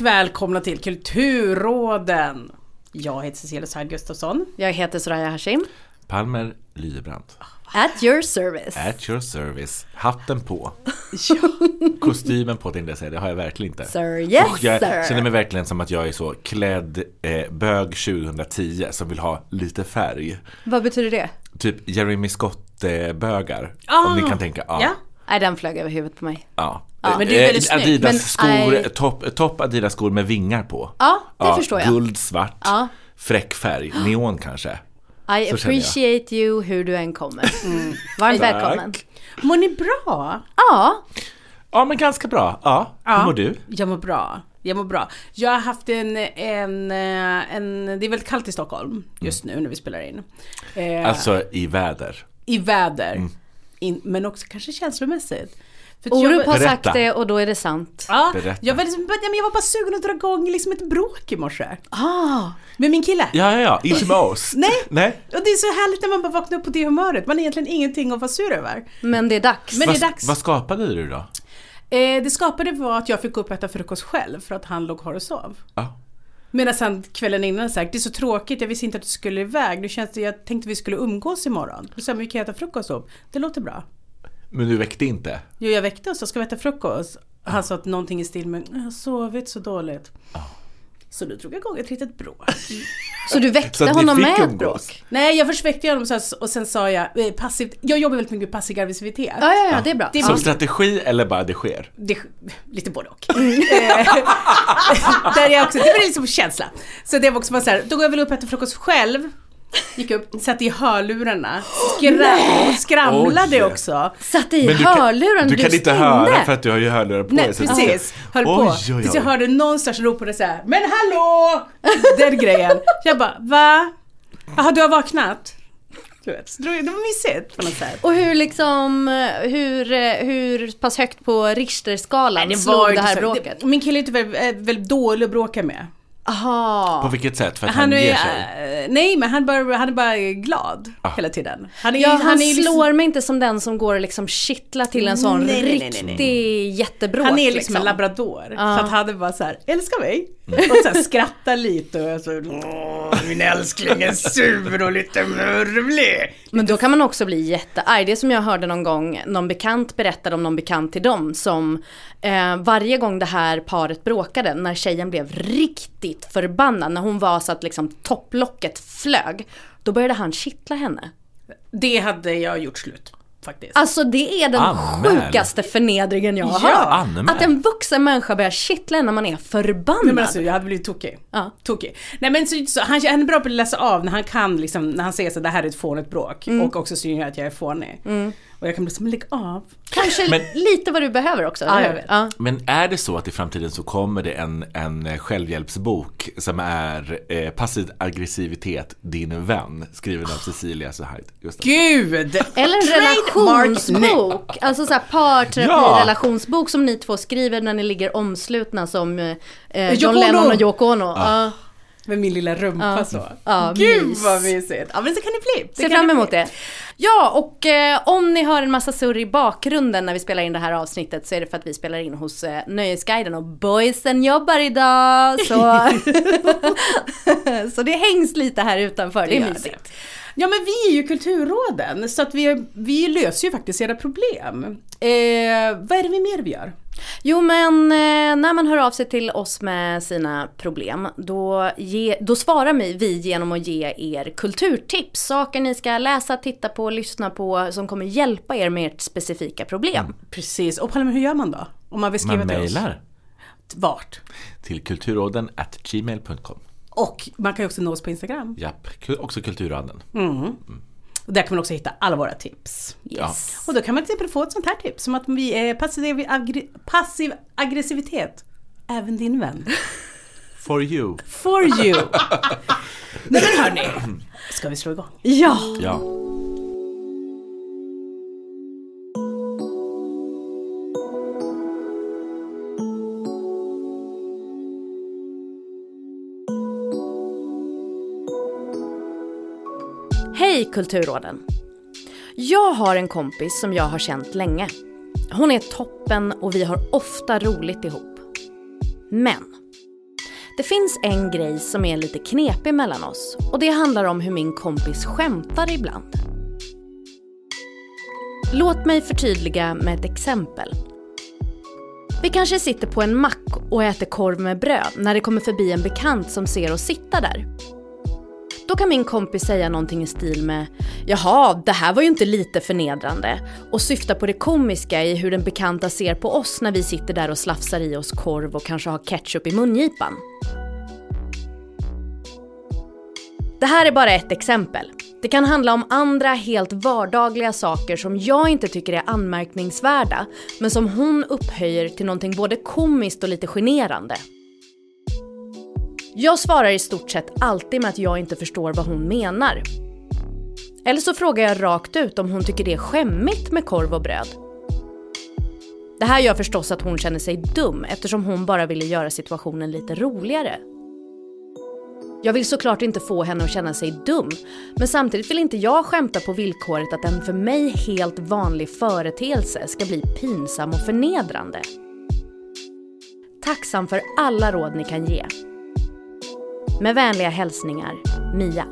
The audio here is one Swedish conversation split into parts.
Och välkomna till Kulturråden! Jag heter Cecilia Said Gustafsson. Jag heter Soraya Hashim. Palmer Lybrand. At your service. At your service. Hatten på. Ja. Kostymen på tänkte jag säga, det har jag verkligen inte. Sir, yes Och jag sir. känner mig verkligen som att jag är så klädd eh, bög 2010 som vill ha lite färg. Vad betyder det? Typ Jeremy Scott-bögar. Ah, om ni kan tänka. Ja. ja. Nej, den flög över huvudet på mig. ja. Ja, men det är väldigt snyggt. Adidas Men skor, I- topp top Adidas skor med vingar på. Ja, det förstår jag. Guld, svart, Ja. fräck färg, neon kanske. I Så appreciate you hur du än kommer. Varmt Tack. välkommen. Mår ni bra? Ja, Ja men ganska bra. Ja, hur mår du? Jag mår bra. Jag mår bra. Jag har haft en, en, eh, en det är väldigt kallt i Stockholm just nu när vi spelar in. Eh, Alltså i väder. I väder. Mm. In, men också kanske känslomässigt. För Orup jag, har Berätta. sagt det och då är det sant. ja, Berätta. jag, var liksom, jag var bara sugen att dra igång liksom ett bråk i morse. Ah, Med min kille. Ja, ja, ja, inte med oss. Nej. Nej. Och det är så härligt när man bara vaknar upp på det humöret. Man har egentligen ingenting att vara sur över. men det är dags. Men det är Vad- dags. Vad skapade du då? Eh, det skapade var att jag fick gå upp och äta frukost själv för att han låg kvar och sov. Ja. Medan han kvällen innan sagt, det är så tråkigt, jag visste inte att du skulle iväg. Nu känns det, jag tänkte vi skulle umgås imorgon. Jag, men vi kan äta frukost ihop. Det låter bra. Men du väckte inte? Jo, jag väckte oss och ska vi äta frukost? Han sa att någonting i stil med, jag har sovit så dåligt. Så då drog jag igång ett litet bråk. Så du väckte Så honom med ett bråk? Nej, jag först väckte honom så och sen sa jag eh, passivt, jag jobbar väldigt mycket med passiv aggressivitet. Ja, ja, ja, det är bra. Det är Som Ja. strategi eller bara det sker? Det, lite både och. Eh, Där är också, det var liksom känsla. Så det var också bara så här, då går jag väl upp och äter frukost själv. Gick upp, satte i hörlurarna, skra- skramlade Oj. också. Satte i Men du kan, du kan inte höra för att du har ju hörlurar på Nej dig. så- precis, höll Oj, på. oj, oj. Tills jag hörde någonstans ropade så här, Men hallå! Den grejen. Jag bara, va? Jaha, du har vaknat? Du vet, så det var mysigt på något sätt. Och hur liksom, hur, eh, hur pass högt på Richterskalan slog det här så- bråket? det- Min kille är inte väldigt, väldigt dålig att bråka med. Aha. På vilket sätt? För att han, Han ger är, sig? äh, nej men han, bara, han är bara glad Ah. hela tiden. Han är, Ja, han, är liksom- slår mig inte som den som går och liksom kittlar till en sån Nej, nej, nej, nej, riktig nej. jättebråk. Han är liksom en labrador. Ja. Så att han är bara så här, älskar mig. Och så här, skrattar lite och så, åh min älskling är sur och lite murvlig. Men då kan man också bli jättearg. Det som jag hörde någon gång, någon bekant berättade om någon bekant till dem som eh, varje gång det här paret bråkade, när tjejen blev riktigt förbannad, när hon var så att liksom topplocket flög, då började han kittla henne. Det hade jag gjort slut faktiskt. Alltså det är den Anmäl. sjukaste förnedringen jag har Ja, anmäl. Att en vuxen människa börjar kittla när man är förbannad. Nej, men alltså, jag hade blivit tokig. Ja. tokig. Nej men så, så, han, han är bra på att läsa av när han kan liksom, när han säger så det här är ett fånigt bråk. Mm. Och också synger att jag är fånig. Och jag kan bli som, lägg av. Kanske Men- lite vad du behöver också. Ja, eller jag hur? vet. Ja. Men är det så att i framtiden så kommer det en, en självhjälpsbok som är eh, passiv aggressivitet, din vän, skriven av Cecilia Suhaid? Gud! Eller en relationsbok. Alltså såhär parterapi-relationsbok som ni två skriver när ni ligger omslutna som eh, eh, John. Lennon och Yoko Ono. Ja. Med min lilla rumpa Ja. så. Ja, Gud mys. vad mysigt. Ja men så kan det bli. Det Ser kan fram det emot bli. det. Ja, och eh, om ni hör en massa surr i bakgrunden när vi spelar in det här avsnittet så är det för att vi spelar in hos eh, Nöjesguiden och boysen jobbar idag. Så, så det hängs lite här utanför, det är gör mysigt. Ja men vi är ju Kulturråden så att vi, vi löser ju faktiskt era problem. Eh, vad är det vi mer vi gör? Jo men eh, när man hör av sig till oss med sina problem då, ge, då svarar vi, vi genom att ge er kulturtips. Saker ni ska läsa, titta på, lyssna på som kommer hjälpa er med ert specifika problem. Precis, och Palme hur gör man då? Om man vill skriva Man till oss? mejlar Vart? till kulturråden at gmail.com. Och man kan ju också nå oss på Instagram. Japp, också Kulturråden. Och där kan man också hitta alla våra tips. Yes. Och då kan man till exempel få ett sånt här tips som att vi är passiv, aggre- passiv aggressivitet. Även din vän. For you. For you! Nej men hörni, ska vi slå igång? Ja! Ja. Hej Kulturråden! Jag har en kompis som jag har känt länge. Hon är toppen och vi har ofta roligt ihop. Men Det finns en grej som är lite knepig mellan oss och det handlar om hur min kompis skämtar ibland. Låt mig förtydliga med ett exempel. Vi kanske sitter på en mack och äter korv med bröd när det kommer förbi en bekant som ser oss sitta där. Då kan min kompis säga någonting i stil med “Jaha, det här var ju inte lite förnedrande” och syfta på det komiska i hur den bekanta ser på oss när vi sitter där och slafsar i oss korv och kanske har ketchup i mungipan. Det här är bara ett exempel. Det kan handla om andra helt vardagliga saker som jag inte tycker är anmärkningsvärda men som hon upphöjer till någonting både komiskt och lite generande. Jag svarar i stort sett alltid med att jag inte förstår vad hon menar. Eller så frågar jag rakt ut om hon tycker det är skämmigt med korv och bröd. Det här gör förstås att hon känner sig dum eftersom hon bara ville göra situationen lite roligare. Jag vill såklart inte få henne att känna sig dum, men samtidigt vill inte jag skämta på villkoret att en för mig helt vanlig företeelse ska bli pinsam och förnedrande. Tacksam för alla råd ni kan ge. Med vänliga hälsningar, Mia.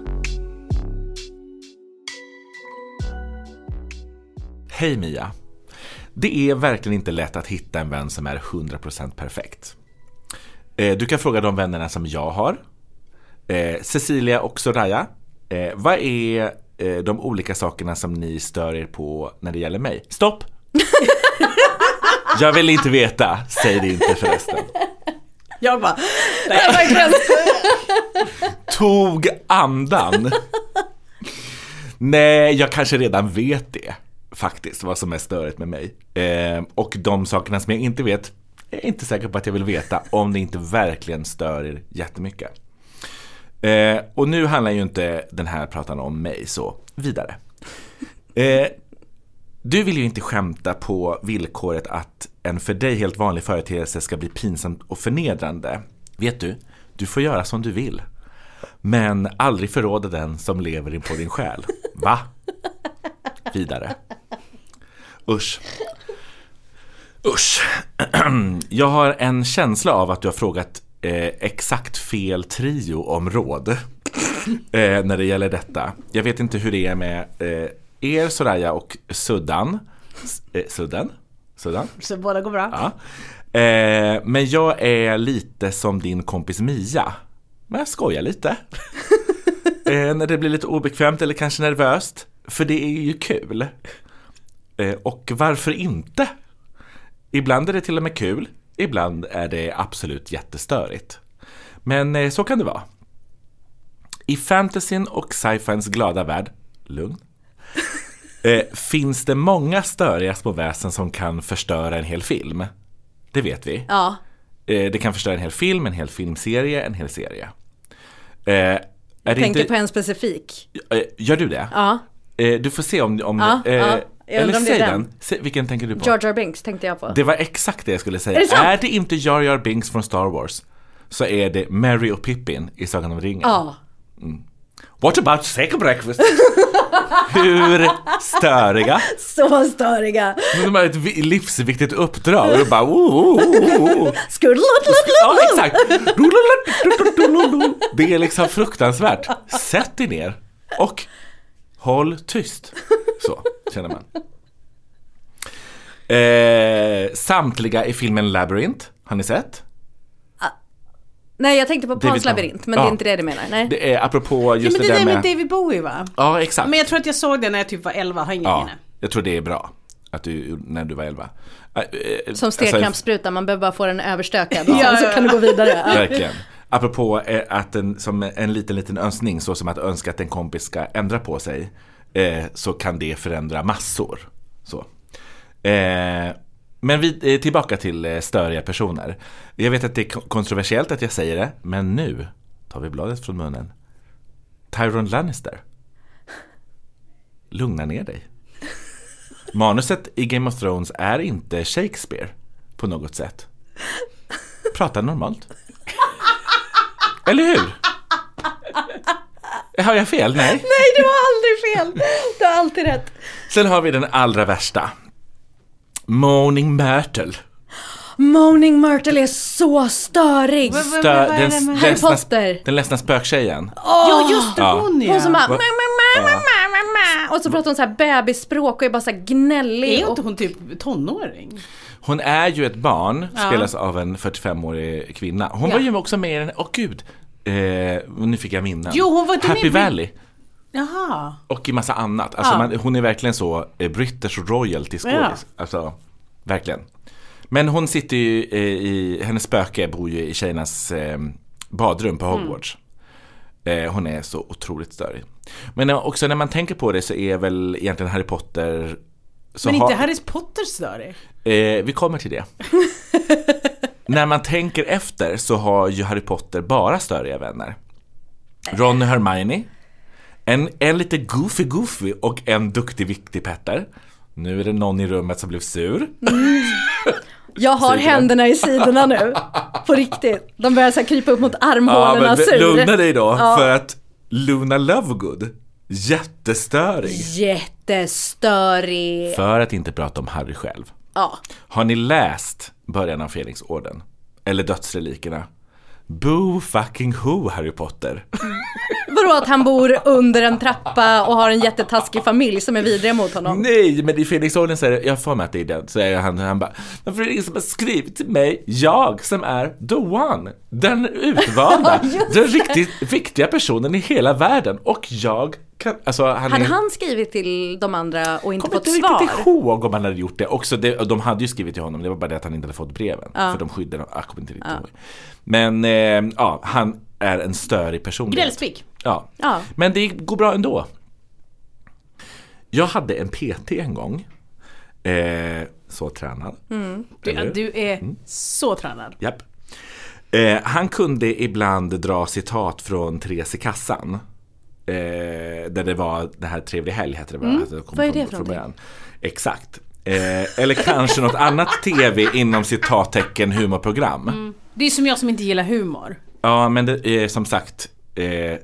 Hej Mia. Det är verkligen inte lätt att hitta en vän som är 100% perfekt. Eh, Du kan fråga de vännerna som jag har. Eh, Cecilia och Soraya. Eh, vad är de olika sakerna som ni stör er på när det gäller mig? Stopp! Jag vill inte veta, säg det inte förresten. Jag bara, Tog andan. Nej, jag kanske redan vet det. Faktiskt, vad som är störigt med mig. Eh, och de sakerna som jag inte vet, är jag inte säker på att jag vill veta om det inte verkligen stör er jättemycket. Eh, och nu handlar ju inte den här pratan om mig, så vidare. Eh, du vill ju inte skämta på villkoret att en för dig helt vanlig företeelse ska bli pinsamt och förnedrande. Vet du, du får göra som du vill. Men aldrig förråda den som lever in på din själ. Va? Vidare. Usch. Usch. Jag har en känsla av att du har frågat eh, exakt fel trio om råd. Eh, när det gäller detta. Jag vet inte hur det är med eh, er Soraya och Suddan. S- Eh, Sudden? Suddan? så båda går bra. Ja. Eh, men jag är lite som din kompis Mia. Men jag skojar lite. eh, när det blir lite obekvämt eller kanske nervöst. För det är ju kul. Eh, och varför inte? Ibland är det till och med kul. Ibland är det absolut jättestörigt. Men eh, så kan det vara. I fantasyn och sci-fins glada värld, lugn, eh, finns det många störiga små väsen som kan förstöra en hel film. Det vet vi. Ja, Eh, det kan förstöra en hel film, en hel filmserie, en hel serie. Eh, det tänker inte, på en specifik. eh, Gör du det? Ja, Eh, du får se om... om Ja, ja. Jag Eller säg den. den. Säg, vilken tänker du på? Jar Jar Binks tänkte jag på. Det var exakt det jag skulle säga. Är det är det inte Jar Jar Binks från Star Wars så är det Mary och Pippin i Sagan om ringen. Ja. What about second breakfast? Hur störiga? Så störiga. De har ett vi- livsviktigt uppdrag och du bara oh, oh, oh, oh. Skurrlott, Ja, exakt! Det är liksom fruktansvärt. Sätt dig ner och håll tyst. Så känner man. Eh, samtliga i filmen Labyrinth, har ni sett? Nej, jag tänkte på Pans labyrint, men Ja. det är inte det du menar. Nej. Det är apropå Ja, just men det det där med med... David Bowie va? Ja, exakt. Men jag tror att jag såg det när jag typ var 11, har inget Ja, minne. jag tror det är bra. Att du, när du var 11. Eh, eh, Som alltså, stegkrampsspruta, man behöver bara få den överstökad Ja, så ja, kan du gå vidare. Ja. Verkligen. Apropå eh, att en, som en liten, liten önskning, så som att önska att en kompis ska ändra på sig, eh, så kan det förändra massor. Så. Eh, men vi, eh, tillbaka till eh, störiga personer. Jag vet att det är kon- kontroversiellt att jag säger det, men nu tar vi bladet från munnen. Tyron Lannister. Lugna ner dig. Manuset i Game of Thrones är inte Shakespeare på något sätt. Prata normalt. Eller hur? Har jag fel? Nej. Nej, du har aldrig fel. Du har alltid rätt. Sen har vi den allra värsta. Moaning Myrtle. Moaning Myrtle är så störig. Vad- Stö, den, med- Harry ledsna, Potter. den ledsna spöktjejen. Ja just det, Ja. hon ja. Hon som bara... Va- "Ma, ma, ma, ma, ma, ma." Och så pratar hon så här bebisspråk och är bara så här gnällig. Är inte hon typ tonåring? Hon är ju ett barn, Ja. spelas av en 45-årig kvinna. Hon Ja. var ju också med i den, åh gud, eh, nu fick jag minnen. Jo, hon var inte Happy med Valley. Jaha. Och i massa annat. Alltså Ja. man, hon är verkligen så eh, British royalty skådis. Ja. Alltså, verkligen. Men hon sitter ju eh, i, hennes spöke bor ju i tjejernas eh, badrum på Mm. Hogwarts. Eh, hon är så otroligt störig. Men eh, också när man tänker på det så är väl egentligen Harry Potter så Men inte Harry Potter störig? Vi kommer till det. När man tänker efter så har ju Harry Potter bara störiga vänner. Ron och Hermione. En, en lite goofy goofy och en duktig viktig Petter. Nu är det någon i rummet som blev sur. Jag har Sidorna. händerna i sidorna nu. På riktigt. De börjar så krypa upp mot armhålorna men sur. lugna dig då, Ja. för att Luna Lovegood, jättestörig. Jättestörig. För att inte prata om Harry själv. Ja. Har ni läst början av Felixorden? Eller Dödsrelikerna? Boo fucking who Harry Potter? Vadå att han bor under en trappa och har en jättetaskig familj som är vidriga mot honom? Nej, men i Felixorden så är det, jag för mig att det är den, så är han, han bara det ingen som har skrivit till mig? Jag som är the one, den utvalda, den riktigt viktiga personen i hela världen och jag kan, alltså han Hade är, han skrivit till de andra och inte kommer fått inte svar? riktigt ihåg om han hade gjort det. Också det, de hade ju skrivit till honom, det var bara det att han inte hade fått breven. För de skyddade honom, jag kommer inte riktigt ihåg. Men eh, ja, han är en störig person. Gnällspik. Ja. Ja. Men det går bra ändå. Jag hade en PT en gång. Eh, så tränad. Du, Eller hur? du är Mm. så tränad. Japp. Eh, han kunde ibland dra citat från Therese i kassan. Eh, där det var det här Trevlig helg hette det kom Vad är från- det för någonting? Exakt. Eh, eller kanske något annat TV inom citattecken humorprogram. Det är som jag som inte gillar humor. Ja men det är som sagt, eh,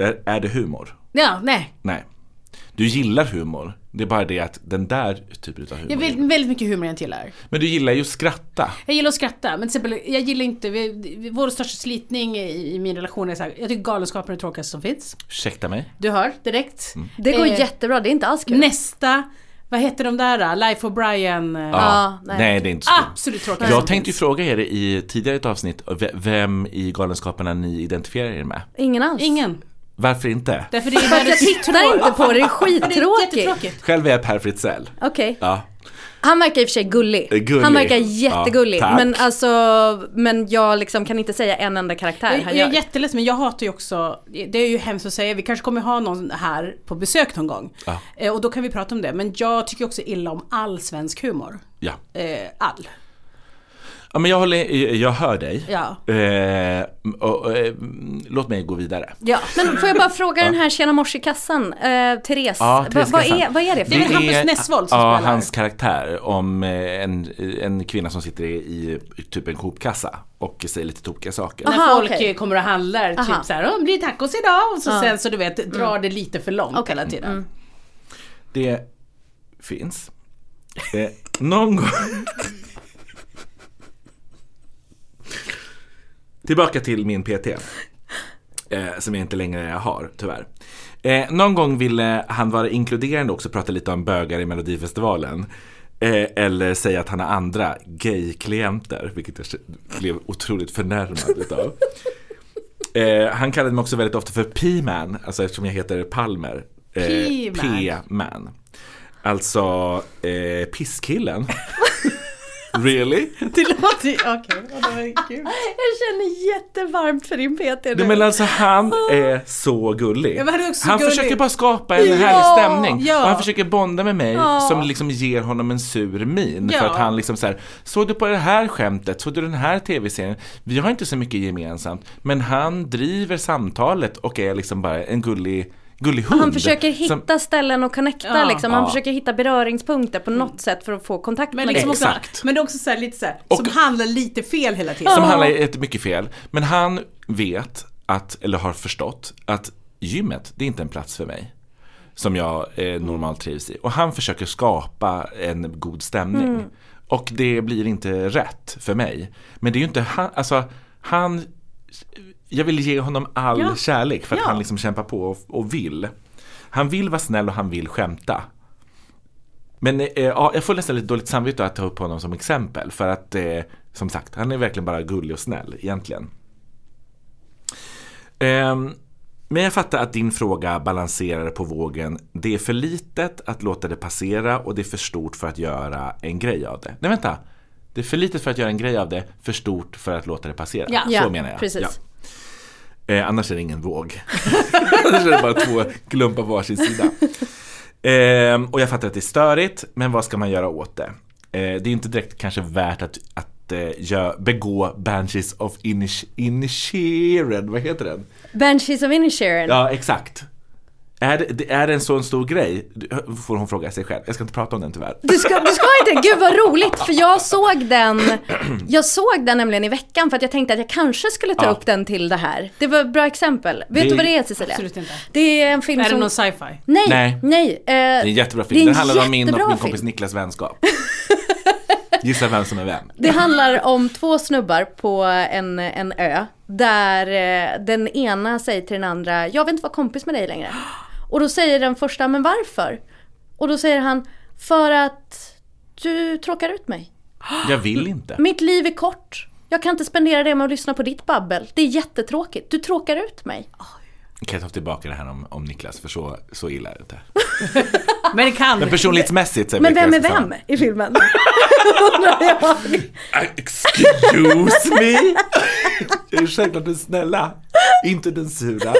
är, är det humor? Ja, nej. Nej. Du gillar humor. Det är bara det att den där typen av humor. Jag vill väldigt mycket humor jag inte gillar. Men du gillar ju att skratta. Jag gillar att skratta, men till exempel, jag gillar inte, vi, vi, vår största slitning i, i min relation är så här, jag tycker Galenskapen är det tråkigaste som finns. Ursäkta mig. Du hör direkt. Det går Eh, jättebra, det är inte alls kul. Nästa, vad heter de där? Life of Brian. eh, Ja, nej. nej. det är inte så. Absolut tråkigaste Jag tänkte ju fråga er i tidigare ett avsnitt vem i Galenskaparna ni identifierar er med. Ingen alls. Ingen. Varför inte? Därför det är För att jag tittar inte på det, det är Det är skittråkigt. Själv är jag Per Fritzell. Okej. Ja. Han verkar i och för sig gullig. Eh, gullig. Han verkar jättegullig. Ja, men alltså, men jag liksom kan inte säga en enda karaktär Jag, han jag är gör. jätteledsen men jag hatar ju också, det är ju hemskt att säga, vi kanske kommer ha någon här på besök någon gång. Ja. Eh, och då kan vi prata om det. Men jag tycker också illa om all svensk humor. Ja. Eh, all. Ja, men jag, håller, jag hör dig. Ja. Eh, och, och, eh, låt mig gå vidare. Ja. Men får jag bara fråga den här Tjena morse i kassan, eh, Therese, Ja, va, Therese vad, Kassan. är, vad är det för Det är väl? Hampus Nessvold som ja, spelar. hans karaktär om eh, en, en kvinna som sitter i, i typ en Coop-kassa och säger lite tokiga saker. Aha, När folk okej. kommer och handlar, Aha. typ såhär, oh, blir det tacos idag? Och så Ja. sen så du vet, drar det lite för långt Okej. hela tiden. Mm. Det finns. Eh, någon gång... Tillbaka till min PT. Eh, som jag inte längre har, tyvärr. Eh, någon gång ville han vara inkluderande också, prata lite om bögar i Melodifestivalen. Eh, eller säga att han har andra gay-klienter, vilket jag blev otroligt förnärmad utav. Eh, han kallade mig också väldigt ofta för P-man, alltså eftersom jag heter Palmer. Eh, P-man. P-man. Alltså eh, pisskillen. really? Det låter ju, okej, kul. Jag känner jättevarmt för din PT nu. Nej, men alltså han är så gullig. Ja, han han gullig. försöker bara skapa en Ja, härlig stämning. ja. Och han försöker bonda med mig Ja. som liksom ger honom en sur min. Ja. För att han liksom så här, såg du på det här skämtet? Såg du den här tv-serien? Vi har inte så mycket gemensamt. Men han driver samtalet och är liksom bara en gullig, gullig hund. han försöker hitta som- ställen att connecta Ja. liksom. Han Ja. försöker hitta beröringspunkter på något sätt för att få kontakt Men, med liksom också, Exakt. men det är också så här, lite så här, Och- som handlar lite fel hela tiden. Som handlar jättemycket fel. Men han vet att, eller har förstått att gymmet, det är inte en plats för mig. Som jag eh, normalt trivs i. Och han försöker skapa en god stämning. Och det blir inte rätt för mig. Men det är ju inte han, alltså han jag vill ge honom all Ja. kärlek för att Ja. han liksom kämpar på och, och vill. Han vill vara snäll och han vill skämta. Men eh, ja, jag får nästan lite dåligt samvete att ta upp honom som exempel för att eh, som sagt, han är verkligen bara gullig och snäll egentligen. Ehm, men jag fattar att din fråga balanserar på vågen. Det är för litet att låta det passera och det är för stort för att göra en grej av det. Nej vänta. Det är för litet för att göra en grej av det, för stort för att låta det passera. Ja. Så menar jag. precis. Ja. Eh, annars är det ingen våg. annars är det bara två klumpar på varsin sida. Ehm, och jag fattar att det är störigt, men vad ska man göra åt det? Eh, det är inte direkt kanske värt att, att eh, begå Banshees of Inish- Inisherin, vad heter den? Banshees of Inisherin. Ja, exakt. Är det, det- är det en sån stor grej? Får hon fråga sig själv. Jag ska inte prata om den tyvärr. Du ska, du ska inte, gud vad roligt för jag såg den Jag såg den nämligen i veckan för att jag tänkte att jag kanske skulle ta Ja. upp den till det här. Det var ett bra exempel. Vet Det- du vad det är Cecilia? Absolut inte. Det är en film Är det som... någon sci-fi? Nej, Nej. nej. eh, Det är en jättebra film. det är en Den handlar om min och min film. kompis Niklas vänskap. Gissa vem som är vem. Det handlar om två snubbar på en, en ö. Där eh, den ena säger till den andra, jag vill inte vara kompis med dig längre. Och då säger den första, men varför? Och då säger han, för att du tråkar ut mig. Jag vill inte. Mitt liv är kort. Jag kan inte spendera det med att lyssna på ditt babbel. Det är jättetråkigt. Du tråkar ut mig. Kan jag ta tillbaka det här om, om Niklas, för så, så illa är det inte. Men det kan Men personlighetsmässigt så Men vem är vem i filmen? Ah, Excuse me? Självklart den snälla, inte den sura.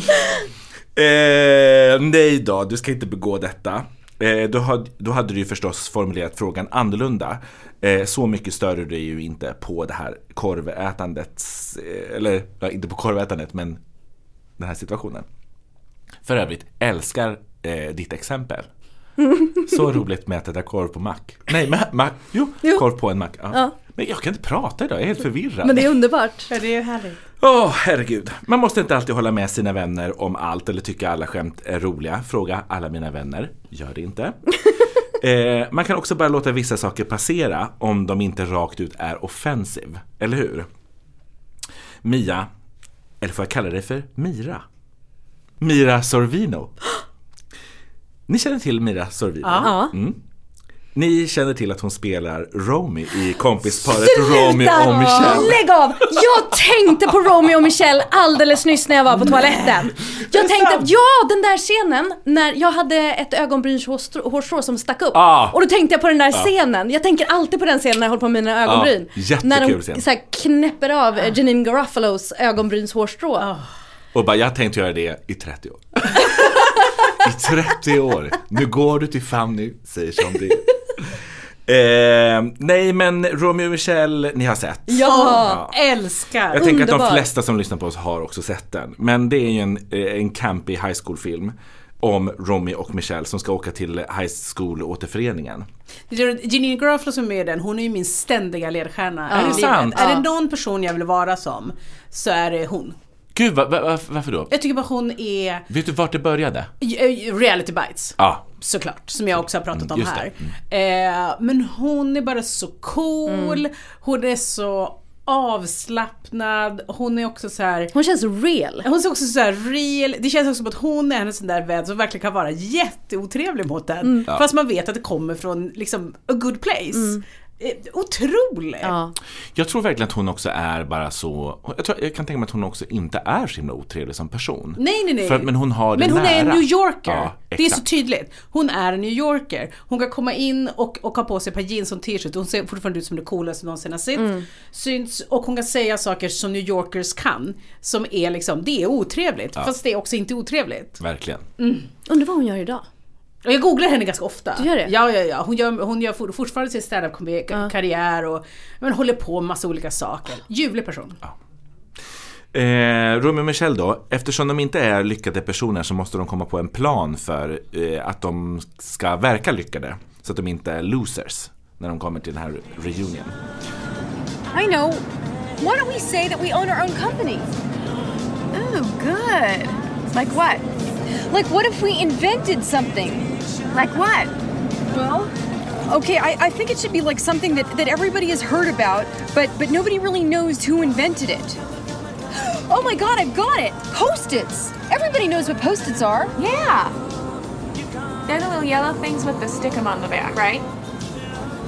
eh, nej då, du ska inte begå detta. Eh, då, hade, då hade du ju förstås formulerat frågan annorlunda. Eh, så mycket större du är ju inte på det här korvätandet, eh, eller ja, inte på korvätandet men den här situationen. För övrigt, älskar eh, ditt exempel. Så roligt med att äta korv på mack. Nej, ma- ma- jo, Jo. korv på en mack. Ja. Ja. Men jag kan inte prata idag, jag är helt förvirrad. Men det är underbart. Ja, det är ju härligt. Åh, herregud. Man måste inte alltid hålla med sina vänner om allt eller tycka alla skämt är roliga. Fråga alla mina vänner. Gör det inte. eh, man kan också bara låta vissa saker passera om de inte rakt ut är offensive. Eller hur? Mia, eller får jag kalla dig för Mira? Mira Sorvino. Ni känner till Mira Sorvino? Ja. Mm. Ni känner till att hon spelar Romy i kompisparet Romy och Michelle. Lägg av! Jag tänkte på Romeo och Michelle alldeles nyss när jag var på toaletten. Jag tänkte ja, den där scenen när jag hade ett ögonbrynshårstrå som stack upp. Ah. Och då tänkte jag på den där scenen. Jag tänker alltid på den scenen när jag håller på med mina ögonbryn. jättekul när de scen. så här, knäpper av eh, Janine Garoffalos ögonbrynshårstrå. Och bara, jag har tänkt göra det i 30 år. I 30 år. Nu går du till Fanny, säger som det är. Eh, nej men Romeo och Michelle, ni har sett. Ja. Älskar! Jag tänker att de Underbar. flesta som lyssnar på oss har också sett den. Men det är ju en, eh, en campy high school film om Romeo och Michelle som ska åka till high school återföreningen. Janine Garofalo som är med i den, hon är ju min ständiga ledstjärna Ja. Är det sant? Är Ja. det någon person jag vill vara som, så är det hon. Gud, va, va, va, varför då? Jag tycker bara hon är Vet du vart det började? eh, reality bites. Ja, Såklart, som jag också har pratat Mm, om här. det. Eh, men hon är bara så cool, Mm. hon är så avslappnad, hon är också så här. Hon känns real. Hon är också så här real, det känns också som att hon är en sån där vän som verkligen kan vara jätteotrevlig mot en. Mm. Fast man vet att det kommer från liksom a good place. Eh, Otrolig! Ja. Jag tror verkligen att hon också är bara så, jag, tror, jag kan tänka mig att hon också inte är så himla otrevlig som person. Nej nej nej. För, men hon har det Men hon nära. är en New Yorker. Ja, det är så tydligt. Hon är en New Yorker. Hon kan komma in och, och ha på sig ett par jeans och en t-shirt. Hon ser fortfarande ut som det coolaste någonsin har sett. Mm. Syns, och hon kan säga saker som New Yorkers kan. Som är liksom, det är otrevligt. Fast det är också inte otrevligt. Verkligen. Undrar vad hon gör idag. Och jag googlar henne ganska ofta. Du gör det? Ja, ja, ja. Hon gör, hon gör for- fortfarande sin standup-karriär och men håller på med massa olika saker. Ljuvlig person. Eh, Romeo och Michelle då, eftersom de inte är lyckade personer så måste de komma på en plan för eh, att de ska verka lyckade. Så att de inte är losers när de kommer till den här reunion. I know. Why don't we say that we own our own company? Oh, good. Like what? Like, what if we invented something? Like what? Well, okay, I, I think it should be like something that, that everybody has heard about, but, but nobody really knows who invented it. Oh my god, I've got it! Post-its! Everybody knows what post-its are. Yeah. They're the little yellow things with the stick 'em on the back, right?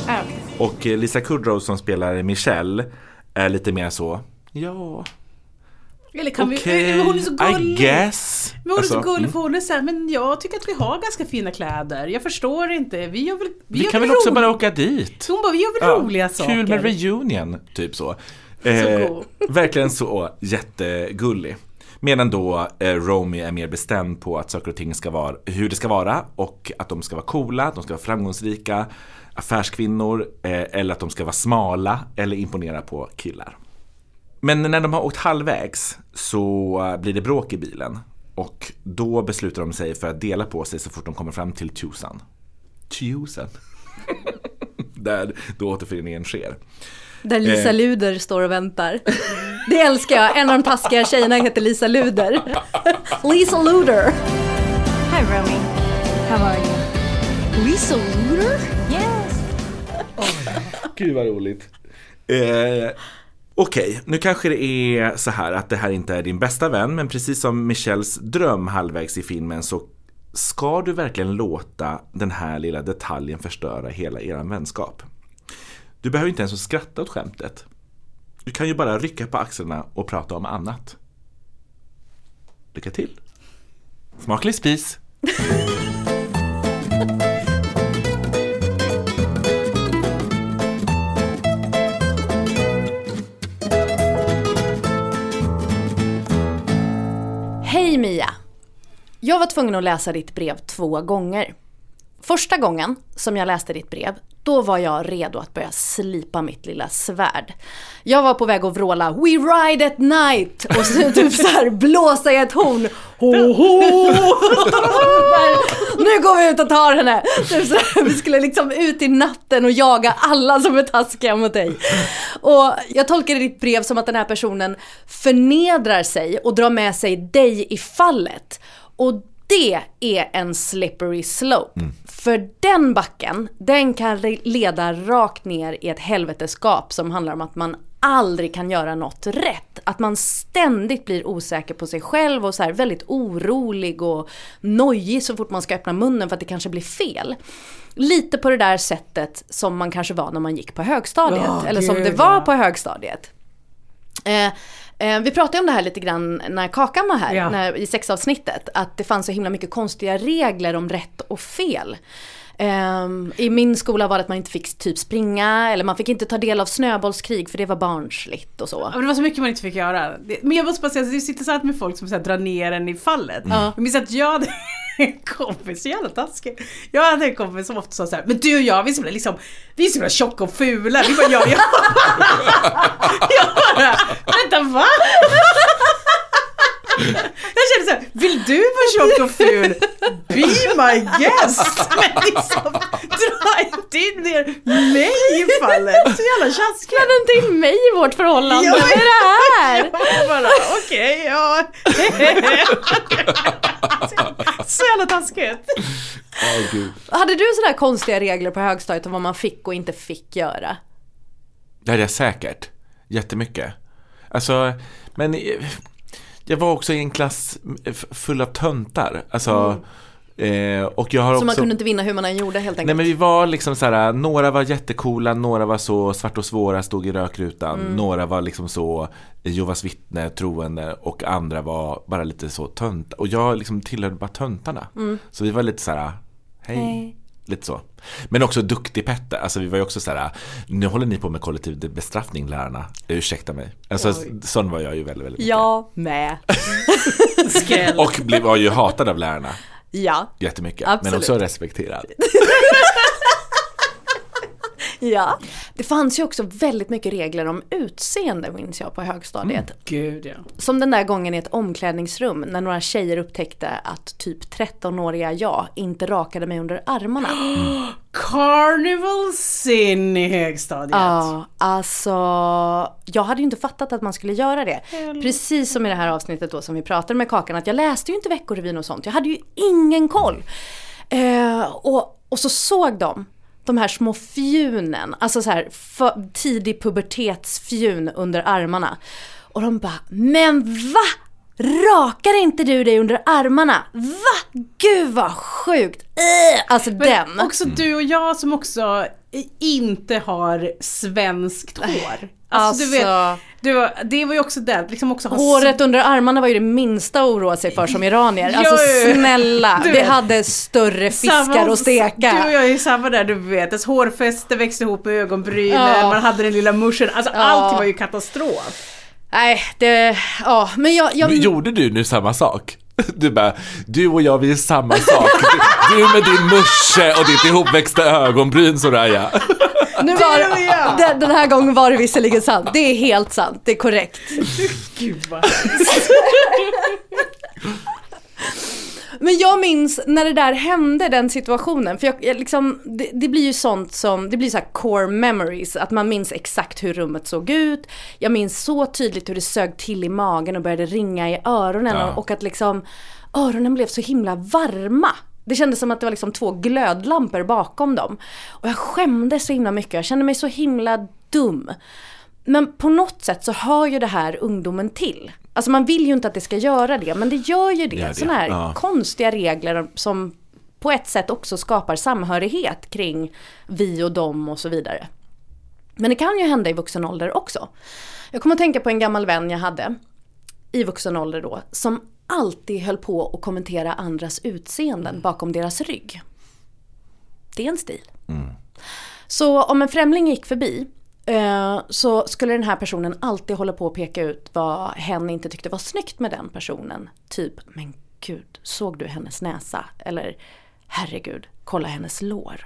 Oh. Och eh, Lisa Kudrow som spelar Michelle är lite mer så, ja, Eller kan okej, vi, hon är så I gullig. guess. Men hon är så Alltså, gullig mm. för hon är såhär, men jag tycker att vi har ganska fina kläder. Jag förstår inte. Vi gör väl Vi, Vi gör kan väl också bara åka dit? Hon bara, vi gör väl Ja, roliga saker. Kul med reunion, typ så. Eh, verkligen så jättegullig. Medan då eh, Romy är mer bestämd på att saker och ting ska vara hur det ska vara och att de ska vara coola, att de ska vara framgångsrika, affärskvinnor eh, eller att de ska vara smala eller imponera på killar. Men när de har åkt halvvägs så eh, blir det bråk i bilen och då beslutar de sig för att dela på sig så fort de kommer fram till Tucson. Tucson. Där då återföreningen sker. Där Lisa Eh. Luder står och väntar. Det älskar jag. En av de taskiga tjejerna heter Lisa Luder. Lisa Luder. Hi, Romy. How are you? Lisa Luder? Yes. Gud vad roligt. Eh, Okej, nu kanske det är så här att det här inte är din bästa vän men precis som Michelles dröm halvvägs i filmen så ska du verkligen låta den här lilla detaljen förstöra hela er vänskap. Du behöver inte ens skratta åt skämtet. Du kan ju bara rycka på axlarna och prata om annat. Lycka till! Smaklig spis! Jag var tvungen att läsa ditt brev två gånger. Första gången som jag läste ditt brev, då var jag redo att börja slipa mitt lilla svärd. Jag var på väg att vråla “We ride at night” och så, typ så här blåsa i ett horn. Ho, ho. nu går vi ut och tar henne! Typ så här, vi skulle liksom ut i natten och jaga alla som är taskiga mot dig. Och jag tolkade ditt brev som att den här personen förnedrar sig och drar med sig dig i fallet. Och det är en slippery slope. För den backen, den kan leda rakt ner i ett helveteskap som handlar om att man aldrig kan göra något rätt. Att man ständigt blir osäker på sig själv och så här väldigt orolig och nojig så fort man ska öppna munnen för att det kanske blir fel. Lite på det där sättet som man kanske var när man gick på högstadiet. Ja, eller som det var på högstadiet. Eh, vi pratade om det här lite grann när Kakan var här, Ja. när, i sexavsnittet. Att det fanns så himla mycket konstiga regler om rätt och fel. Ehm, I min skola var det att man inte fick typ springa eller man fick inte ta del av snöbollskrig för det var barnsligt och så. Men det var så mycket man inte fick göra. Men jag måste bara säga, det är intressant med folk som så här, drar ner en i fallet. Jag minns att jag hade en kompis, så jävla taskig. Jag hade en kompis som ofta sa så här, men du och jag, vi är så liksom, vi är så tjocka och fula. Vi bara, ja, ja. jag bara, vänta va? Jag kände såhär, vill du vara tjock och ful? Be my guest! Men liksom, dra inte in ner mig i fallet. Så jävla tjaskigt. Blanda inte in mig i vårt förhållande, Ja, vad är det här? Jag bara, okej, ja. Så jävla taskigt. Gud. Hade du sådana här konstiga regler på högstadiet om vad man fick och inte fick göra? Det hade jag säkert. Jättemycket. Alltså, men jag var också i en klass full av töntar. Alltså, eh, och jag har Så också... man kunde inte vinna hur man än gjorde helt enkelt? Nej men vi var liksom så här, några var jättecoola, några var så svart och svåra, stod i rökrutan, några var liksom så Jehovas vittne, troende och andra var bara lite så tönta. Och jag liksom tillhörde bara töntarna. Så vi var lite så här, hej. Hej. Lite så. Men också duktig Petter, alltså vi var ju också så här, nu håller ni på med kollektiv bestraffning lärarna, ursäkta mig. Alltså sån var jag ju väldigt, väldigt mycket. Jag med. Och blev, var ju hatad av lärarna Ja. jättemycket, men Absolut. också respekterad. Ja. Det fanns ju också väldigt mycket regler om utseende minns jag på högstadiet. Gud ja. Som den där gången i ett omklädningsrum när några tjejer upptäckte att typ 13-åriga jag inte rakade mig under armarna. Carnival sin i högstadiet. Ja, alltså jag hade ju inte fattat att man skulle göra det. Precis som i det här avsnittet då som vi pratade med Kakan, att jag läste ju inte Veckorevyn och sånt. Jag hade ju ingen koll. Eh, och Och så såg de de här små fjunen, alltså så här för, tidig pubertetsfjun under armarna. Och de bara, men va? Rakar inte du dig under armarna? Va? Gud vad sjukt! Äh, alltså Men den. också du och jag som också inte har svenskt hår. Alltså. du vet, du, det var ju också det, liksom också Håret under armarna var ju det minsta att oroa sig för som iranier. Alltså snälla, Du vi hade större fiskar Samma- att steka. Du och jag är ju samma där, du vet. Ens hårfäste växte ihop med ögonbrynen, Ja. man hade den lilla muschen. Alltså Ja. allt var ju katastrof. Nej, det, ja, men jag, jag Men Gjorde du nu samma sak? Du bara, du och jag vi är samma sak. Du, du med din musche och ditt ihopväxta ögonbryn Soraya. nu var, den, den här gången var det visserligen sant. Det är helt sant, det är korrekt. Gud vad Men jag minns när det där hände, den situationen. För jag, jag liksom, det, det blir ju sånt som, det blir så core memories. Att man minns exakt hur rummet såg ut. Jag minns så tydligt hur det sög till i magen och började ringa i öronen. Ja. Och, och att liksom öronen blev så himla varma. Det kändes som att det var liksom två glödlampor bakom dem. Och jag skämdes så himla mycket, jag kände mig så himla dum. Men på något sätt så hör ju det här ungdomen till. Alltså man vill ju inte att det ska göra det, men det gör ju det. Gör det, Sådana här ja. konstiga regler som på ett sätt också skapar samhörighet kring vi och dem och så vidare. Men det kan ju hända i vuxen ålder också. Jag kommer att tänka på en gammal vän jag hade i vuxen ålder då, som alltid höll på att kommentera andras utseenden bakom deras rygg. Det är en stil. Så om en främling gick förbi Eh, så skulle den här personen alltid hålla på att peka ut vad hen inte tyckte var snyggt med den personen. Typ, men gud, såg du hennes näsa? Eller, herregud, kolla hennes lår.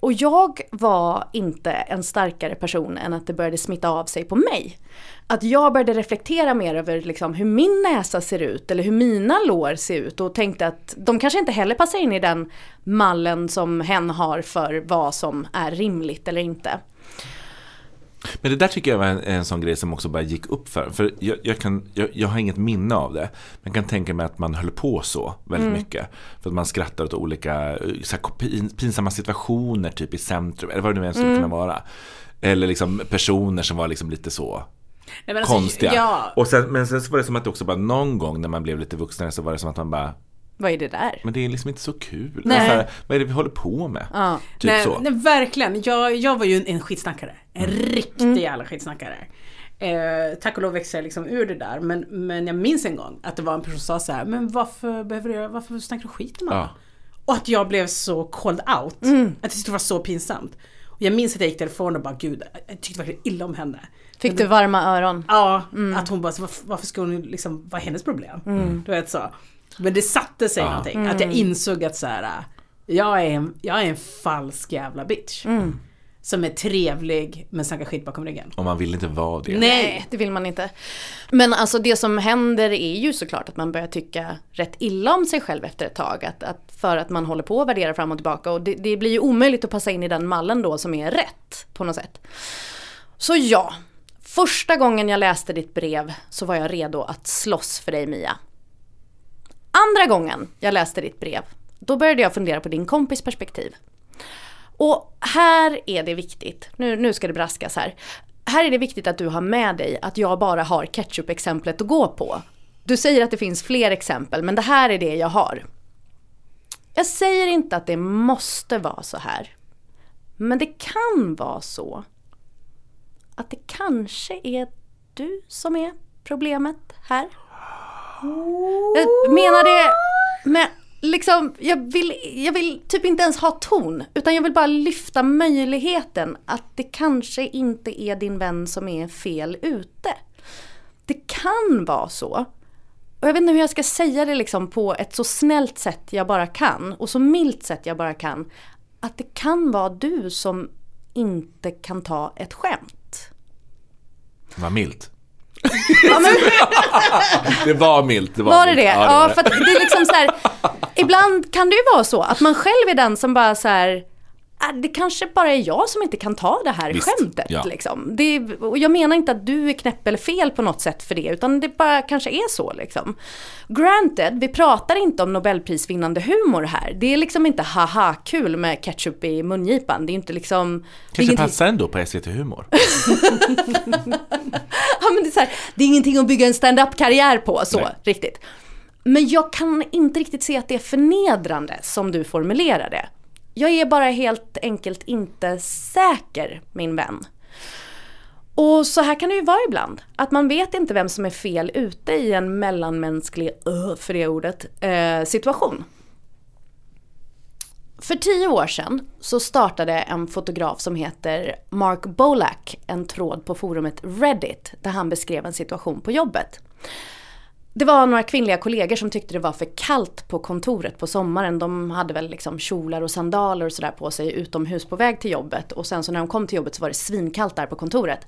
Och jag var inte en starkare person än att det började smitta av sig på mig. Att jag började reflektera mer över liksom hur min näsa ser ut eller hur mina lår ser ut och tänkte att de kanske inte heller passar in i den mallen som hen har för vad som är rimligt eller inte. Men det där tycker jag var en, en sån grej som också bara gick upp för. För jag, jag, kan, jag, jag har inget minne av det. Men jag kan tänka mig att man höll på så väldigt Mm. mycket. För att man skrattar åt olika eh, så här, pin, pinsamma situationer typ i centrum. Eller vad det nu än skulle Mm. kunna vara. Eller liksom personer som var liksom lite så Nej, alltså, konstiga. Ja, Och sen, men sen så var det som att det också bara någon gång när man blev lite vuxnare så var det som att man bara Vad är det där? Men det är liksom inte så kul. Nej. Så här, vad är det vi håller på med? Ja. Typ nej, så. nej, verkligen. Jag, jag var ju en, skitsnackare. En Mm. riktig jävla skitsnackare. Eh, tack och lov växte jag liksom ur det där. Men, men jag minns en gång att det var en person som sa så här, men varför, behöver du, varför snackar du skit om alla? Ja. Och att jag blev så called out. Mm. Att jag det var så pinsamt. Och jag minns att jag gick därifrån och bara, gud, jag tyckte verkligen illa om henne. Fick du varma öron? Ja, Mm. att hon bara, varför, varför ska hon liksom, vad är hennes problem? Du vet så. Men det satte sig Ja. någonting. Att jag insåg att så här, jag är en, jag är en falsk jävla bitch. Mm. Som är trevlig men snackar skit bakom ryggen. Och man vill inte vara det. Nej! det vill man inte. Men alltså det som händer är ju såklart att man börjar tycka rätt illa om sig själv efter ett tag. Att, att för att man håller på att värdera fram och tillbaka. Och det, det blir ju omöjligt att passa in i den mallen då som är rätt på något sätt. Så ja, första gången jag läste ditt brev så var jag redo att slåss för dig Mia. Andra gången jag läste ditt brev, då började jag fundera på din kompis perspektiv. Och här är det viktigt, nu, nu ska det braskas här. Här är det viktigt att du har med dig att jag bara har ketchup-exemplet att gå på. Du säger att det finns fler exempel, men det här är det jag har. Jag säger inte att det måste vara så här. Men det kan vara så att det kanske är du som är problemet här. Jag menar det med liksom, jag vill, jag vill typ inte ens ha ton, utan jag vill bara lyfta möjligheten att det kanske inte är din vän som är fel ute. Det kan vara så. Och jag vet inte hur jag ska säga det liksom på ett så snällt sätt jag bara kan och så milt sätt jag bara kan. Att det kan vara du som inte kan ta ett skämt. Vad milt. det var milt. Det var, Var det milt. det? Ja, Ja, för att det är liksom så här. Ibland kan det ju vara så att man själv är den som bara så här. Äh, det kanske bara är jag som inte kan ta det här Visst, skämtet. ja. Liksom. Det, och jag menar inte att du är knäpp eller fel på något sätt för det, utan det bara kanske är så. Liksom. Granted, vi pratar inte om nobelprisvinnande humor här. Det är liksom inte haha kul med ketchup i mungipan. Det är inte liksom... Kanske ingenting- passar ändå på SVT Humor. Ja, men det, är så här, det är ingenting att bygga en stand-up karriär på, så Nej. riktigt. Men jag kan inte riktigt se att det är förnedrande som du formulerar det. Jag är bara helt enkelt inte säker, min vän. Och så här kan det ju vara ibland. Att man vet inte vem som är fel ute i en mellanmänsklig, uh, för det ordet, eh, situation. För tio år sedan så startade en fotograf som heter Mark Bolak en tråd på forumet Reddit där han beskrev en situation på jobbet. Det var några kvinnliga kollegor som tyckte det var för kallt på kontoret på sommaren. De hade väl liksom kjolar och sandaler och sådär på sig utomhus på väg till jobbet. Och sen så när de kom till jobbet så var det svinkallt där på kontoret.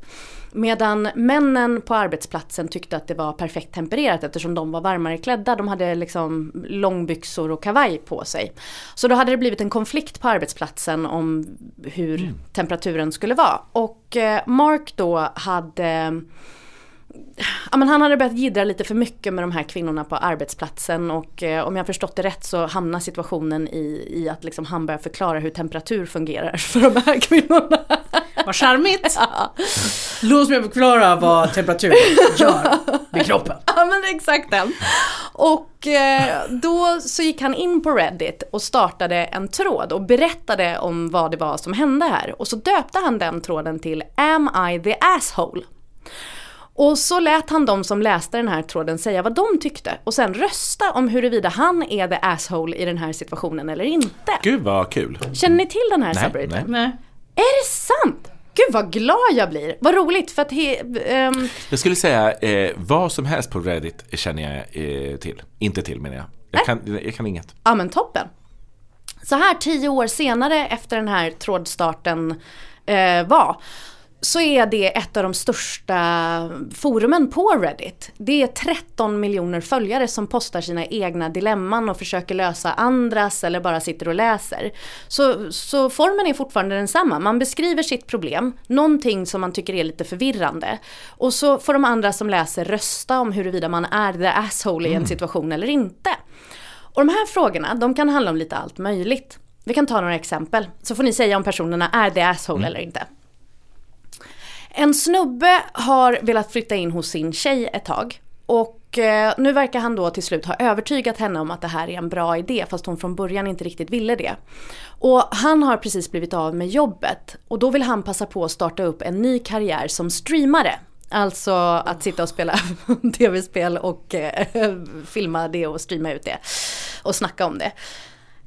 Medan männen på arbetsplatsen tyckte att det var perfekt tempererat eftersom de var varmare klädda. De hade liksom långbyxor och kavaj på sig. Så då hade det blivit en konflikt på arbetsplatsen om hur temperaturen skulle vara. Och eh, Mark då hade Ja, men han hade börjat jiddra lite för mycket med de här kvinnorna på arbetsplatsen och eh, om jag förstått det rätt så hamnar situationen i, i att liksom han börjar förklara hur temperatur fungerar för de här kvinnorna. Vad charmigt! Låt mig förklara vad temperatur gör med kroppen. Ja men exakt den. Och eh, då så gick han in på Reddit och startade en tråd och berättade om vad det var som hände här. Och så döpte han den tråden till Am I the asshole? Och så lät han de som läste den här tråden säga vad de tyckte och sen rösta om huruvida han är the asshole i den här situationen eller inte. Gud vad kul. Känner ni till den här Nej, subredditen? nej. Nej. Är det sant? Gud vad glad jag blir. Vad roligt för att he, ehm, Jag skulle säga eh, vad som helst på Reddit känner jag eh, till. Inte till menar jag. Jag kan, jag kan inget. Ja men toppen. Så här tio år senare efter den här trådstarten eh, var så är det ett av de största forumen på Reddit. Det är 13 miljoner följare som postar sina egna dilemman och försöker lösa andras eller bara sitter och läser. Så, så formen är fortfarande densamma. Man beskriver sitt problem, någonting som man tycker är lite förvirrande. Och så får de andra som läser rösta om huruvida man är the asshole i en situation eller inte. Och de här frågorna, de kan handla om lite allt möjligt. Vi kan ta några exempel, så får ni säga om personerna är the asshole eller inte. En snubbe har velat flytta in hos sin tjej ett tag. Och eh, nu verkar han då till slut ha övertygat henne om att det här är en bra idé fast hon från början inte riktigt ville det. Och han har precis blivit av med jobbet och då vill han passa på att starta upp en ny karriär som streamare. Alltså att sitta och spela tv-spel och eh, filma det och streama ut det. Och snacka om det.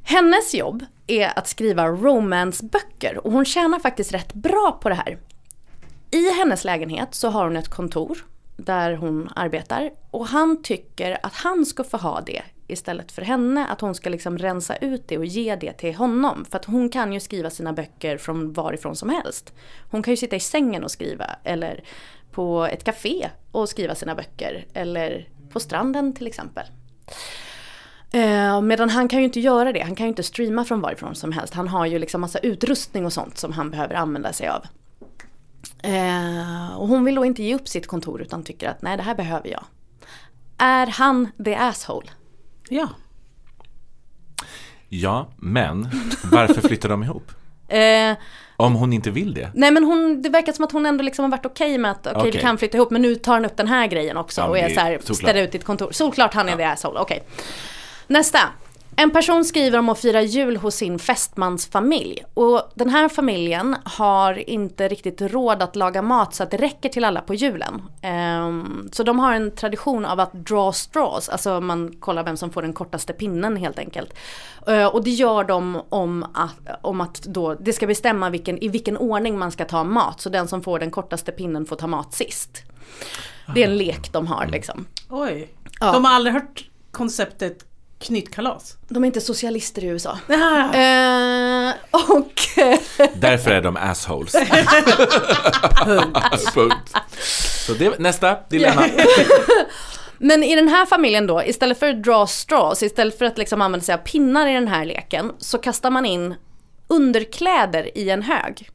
Hennes jobb är att skriva romanceböcker och hon tjänar faktiskt rätt bra på det här. I hennes lägenhet så har hon ett kontor där hon arbetar och han tycker att han ska få ha det istället för henne. Att hon ska liksom rensa ut det och ge det till honom. För att hon kan ju skriva sina böcker från varifrån som helst. Hon kan ju sitta i sängen och skriva eller på ett café och skriva sina böcker. Eller på stranden till exempel. Eh, medan han kan ju inte göra det. Han kan ju inte streama från varifrån som helst. Han har ju liksom massa utrustning och sånt som han behöver använda sig av. Eh, och hon vill då inte ge upp sitt kontor utan tycker att nej det här behöver jag. Är han the asshole? Ja. Ja, men varför flyttar de ihop? Eh, Om hon inte vill det? nej men hon, det verkar som att hon ändå liksom har varit okej med att okej vi Okej. kan flytta ihop men nu tar han upp den här grejen också Ja, och är så här, ställer ut ditt kontor. Solklart han är the asshole, okej. Nästa. En person skriver om att fira jul hos sin fästmansfamilj. Och den här familjen har inte riktigt råd att laga mat så att det räcker till alla på julen. Ehm, så de har en tradition av att draw straws, alltså man kollar vem som får den kortaste pinnen helt enkelt. Eh, och det gör de om att, om att då, det ska bestämma vilken, i vilken ordning man ska ta mat. Så den som får den kortaste pinnen får ta mat sist. Det är en lek de har liksom. Oj. Ja. De har aldrig hört konceptet knytkalas. De är inte socialister i USA. Ah. Eh, och Därför är de assholes. Punkt. Så det, nästa dilemma. Men i den här familjen då, istället för att dra straws, istället för att liksom använda sig av pinnar i den här leken, så kastar man in underkläder i en hög.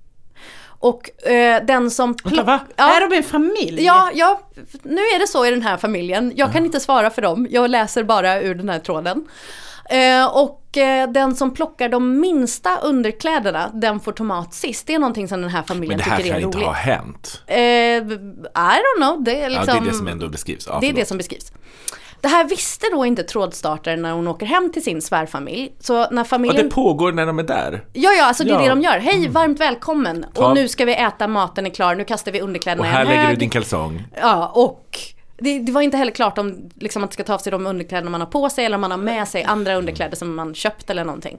Och eh, den som... Vänta, va? Ja. Är de en familj? Ja, ja, nu är det så i den här familjen. Jag kan inte svara för dem, jag läser bara ur den här tråden. Eh, och eh, den som plockar de minsta underkläderna, den får tomat sist. Det är någonting som den här Men familjen det här tycker kan är inte roligt. ha hänt. Eh, I don't know, det är liksom... Ja, det är det som ändå beskrivs. Ja, det är det som beskrivs. Det här visste då inte trådstartaren när hon åker hem till sin svärfamilj. Så när Och familjen... det pågår när de är där. Ja, ja, alltså det är Ja. Det de gör. Hej, varmt välkommen! Ta- Och nu ska vi äta, maten är klar, nu kastar vi underkläderna Och i här en lägger du hög. din kalsong. Ja, och det, det var inte heller klart om liksom, man ska ta av sig de underkläderna man har på sig eller om man har med sig andra underkläder som man köpt eller någonting.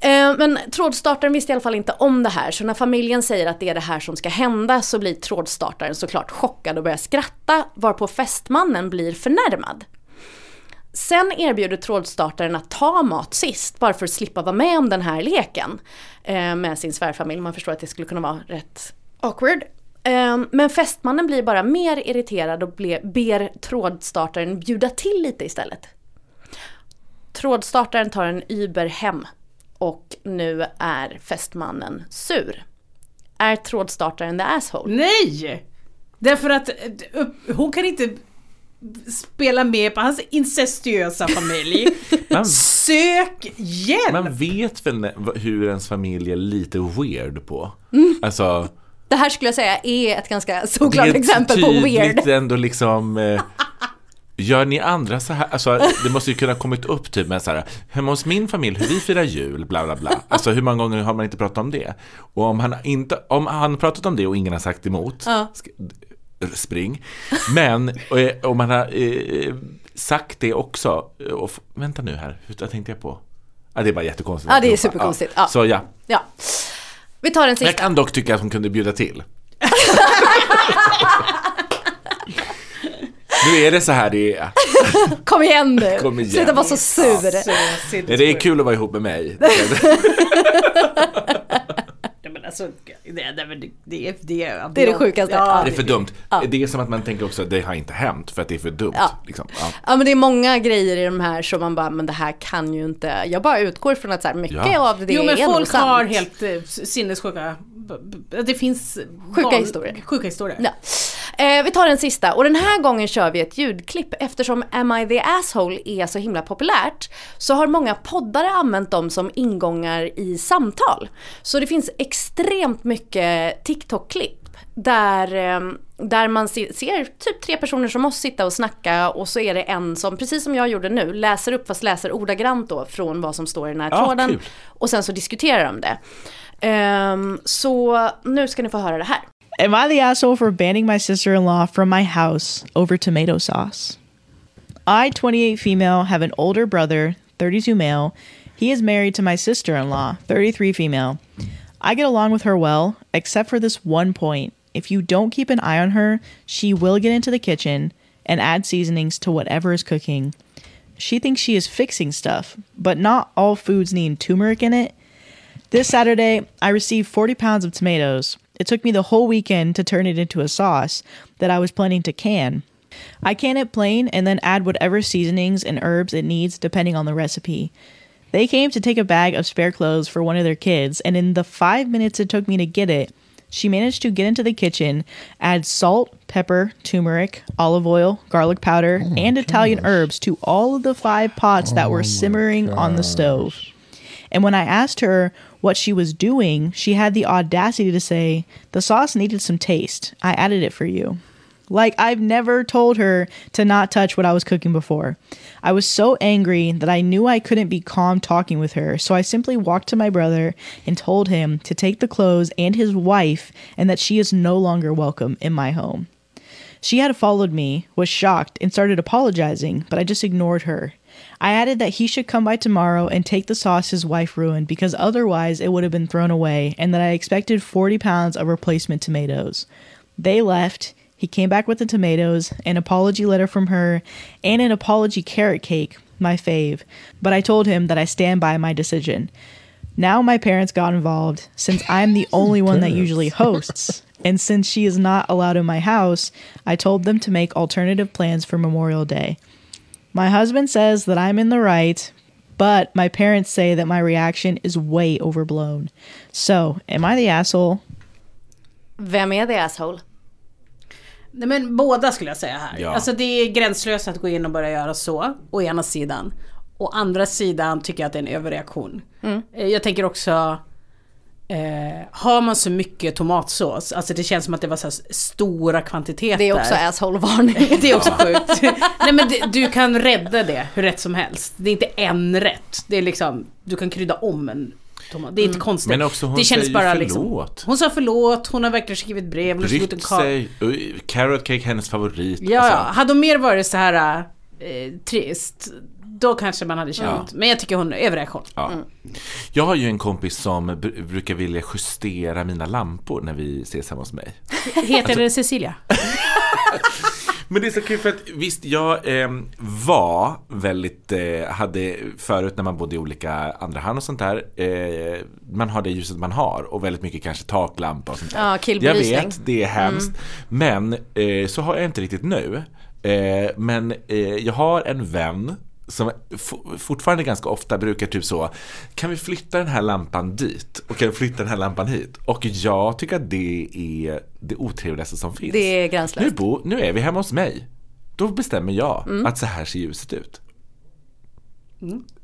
Eh, men trådstartaren visste i alla fall inte om det här så när familjen säger att det är det här som ska hända så blir trådstartaren såklart chockad och börjar skratta varpå fästmannen blir förnärmad. Sen erbjuder trådstartaren att ta mat sist bara för att slippa vara med om den här leken eh, med sin svärfamilj. Man förstår att det skulle kunna vara rätt awkward. Eh, men fästmannen blir bara mer irriterad och ber trådstartaren bjuda till lite istället. Trådstartaren tar en Uber hem och nu är fästmannen sur. Är trådstartaren the asshole? Nej! Därför att eh, upp, hon kan inte spela med på hans incestuösa familj. Man, Sök hjälp! man vet väl hur ens familj är lite weird på. Mm. Alltså, Det här skulle jag säga är ett ganska det är exempel på weird. tydligt ändå liksom eh, Gör ni andra så här? Alltså det måste ju kunna kommit upp typ med så här Hemma hos min familj, hur vi firar jul, bla bla bla Alltså hur många gånger har man inte pratat om det? Och om han inte, om han pratat om det och ingen har sagt emot Ja. Spring Men eh, om man har eh, sagt det också och, f- Vänta nu här, hur tänkte jag på? Ja, det är bara jättekonstigt Ja, det är superkonstigt. Ja. Så ja, Ja. Vi tar den jag sista. kan dock tycka att hon kunde bjuda till Nu är det så här det är Kom igen nu. Kom igen. Sluta vara så sur. Så Nej, det är kul att vara ihop med mig. Ja, alltså, det, det, det, det, det, Det är det sjukaste. Ja. Det är för dumt. Det är som att man tänker också att det har inte hänt för att det är för dumt. Ja. Liksom. Ja. Ja men det är många grejer i de här som man bara, men det här kan ju inte, jag bara utgår från att så här, mycket Ja. av det Jo men är folk sant. har helt eh, sinnessjuka, det finns Sjuka van- historier. Sjuka historier. Ja. Eh, vi tar den sista och den här gången kör vi ett ljudklipp eftersom Am I the asshole är så himla populärt så har många poddare använt dem som ingångar i samtal. Så det finns extremt mycket TikTok-klipp där, eh, där man se, ser typ tre personer som oss sitta och snacka och så är det en som, precis som jag gjorde nu, läser upp fast läser ordagrant då från vad som står i den här Ja, tråden. kul. Och sen så diskuterar de det. Ehm, så nu ska ni få höra det här. Am I the asshole for banning my sister in law from my house over tomato sauce? I, 28 female, have an older brother, 32 male. He is married to my sister in law, 33 female. I get along with her well, except for this one point. If you don't keep an eye on her, she will get into the kitchen and add seasonings to whatever is cooking. She thinks she is fixing stuff, but not all foods need turmeric in it. This Saturday, I received 40 pounds of tomatoes. It took me the whole weekend to turn it into a sauce that I was planning to can. I can it plain and then add whatever seasonings and herbs it needs depending on the recipe. They came to take a bag of spare clothes for one of their kids, and in the five minutes it took me to get it, she managed to get into the kitchen, add salt, pepper, turmeric, olive oil, garlic powder, and Italian herbs to all of the five pots that were simmering on the stove. And when I asked her what she was doing, she had the audacity to say, The sauce needed some taste. I added it for you. Like, I've never told her to not touch what I was cooking before. I was so angry that I knew I couldn't be calm talking with her, so I simply walked to my brother and told him to take the clothes and his wife and that she is no longer welcome in my home. She had followed me, was shocked, and started apologizing, but I just ignored her. I added that he should come by tomorrow and take the sauce his wife ruined because otherwise it would have been thrown away, and that I expected 40 pounds of replacement tomatoes. They left. He came back with the tomatoes, an apology letter from her, and an apology carrot cake, my fave, but I told him that I stand by my decision. Now my parents got involved since I'm the only one that usually hosts. And since she is not allowed in my house, I told them to make alternative plans for Memorial Day. My husband says that I'm in the right, but my parents say that my reaction is way overblown. So, am I the asshole? Vem är the asshole? Nej men båda skulle jag säga här. Ja. Alltså det är gränslöst att gå in och börja göra så, å ena sidan. Å andra sidan tycker jag att det är en överreaktion. Eh, Jag tänker också, eh, har man så mycket tomatsås, alltså det känns som att det var så här stora kvantiteter. Det är också asshole-varning. Det är också sjukt. Nej men det, du kan rädda det hur rätt som helst. Det är inte en rätt. Det är liksom, du kan krydda om en tomat. Det är inte konstigt. Men också hon det ju bara förlåt. Liksom, hon sa förlåt, hon har verkligen skrivit brev. Brytt sig. Carrot cake, hennes favorit. Ja, Alltså, ja. Hade hon mer varit så här eh, trist, då kanske man hade känt. Men jag tycker hon är överreaktion. Ja. Jag har ju en kompis som br- brukar vilja justera mina lampor när vi ses hemma hos mig. Heter det Cecilia? Men det är så kul för att visst, jag eh, var väldigt, eh, hade förut när man bodde i olika andra hand och sånt där, eh, man har det ljuset man har och väldigt mycket kanske taklampa och sånt där. Ja, jag killbelysning. vet, det är hemskt. Men eh, så har jag inte riktigt nu. Eh, men eh, jag har en vän som fortfarande ganska ofta brukar typ så Kan vi flytta den här lampan dit? Och kan vi flytta den här lampan hit? Och jag tycker att det är det otrevligaste som finns. Det är Nu, gränslöst. bo, nu är vi hemma hos mig. Då bestämmer jag att så här ser ljuset ut.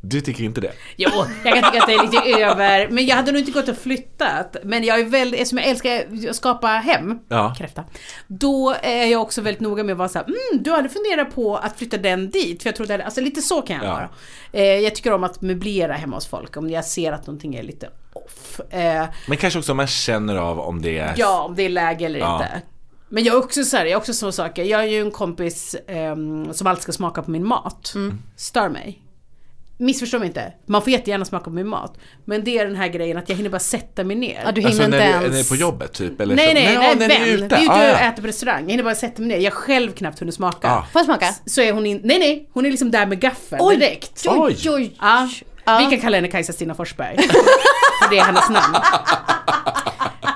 Du tycker inte det? Jo, jag kan tycka att det är lite över. Men jag hade nog inte gått och flyttat. Men jag är väldigt, eftersom jag älskar att skapa hem, Ja. kräfta. Då är jag också väldigt noga med att vara såhär, mm, du hade funderat på att flytta den dit. För jag trodde, alltså lite så kan jag Ja. vara. Eh, jag tycker om att möblera hemma hos folk, om jag ser att någonting är lite off. Eh, Men kanske också om man känner av om det är... Ja, om det är läge eller Ja. inte. Men jag är också så här, jag är också så saker. Jag är ju en kompis ehm, som alltid ska smaka på min mat. Stör mig. Missförstå mig inte. Man får jättegärna smaka på min mat. Men det är den här grejen att jag hinner bara sätta mig ner. Ja, du hinner Alltså inte när, ens... du, när du är på jobbet typ? Eller nej, så. nej, ja, nej, när vän. ni är ute. Vi är ute Ah, och ja. äter på restaurang. Jag hinner bara sätta mig ner. Jag själv knappt hunnit smaka. Ah. Får jag smaka? Så är hon in... Nej, nej. Hon är liksom där med gaffeln Oj, direkt. oj, Oj. oj. Ja, Ja. Vi kan kalla henne Kajsa Stina Forsberg. För det är hennes namn.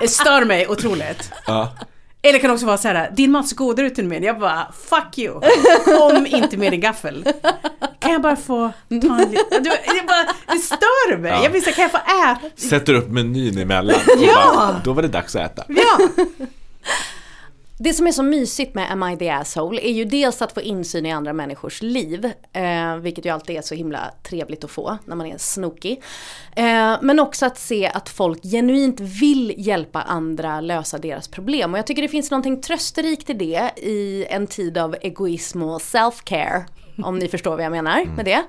Det stör mig otroligt. Ja. Eller kan också vara så här: din mat ser godare ut än min. Jag bara, fuck you. Kom inte med din gaffel. Kan jag bara få ta en liten... Det, stör mig. Jag vill säga, kan jag få äta? Sätter upp menyn emellan. Och Ja. bara, då var det dags att äta. Ja. Det som är så mysigt med Am I the asshole är ju dels att få insyn i andra människors liv. Eh, vilket ju alltid är så himla trevligt att få när man är snokig. Eh, men också att se att folk genuint vill hjälpa andra lösa deras problem. Och jag tycker det finns någonting trösterikt i det i en tid av egoism och self-care. Om ni förstår vad jag menar med det.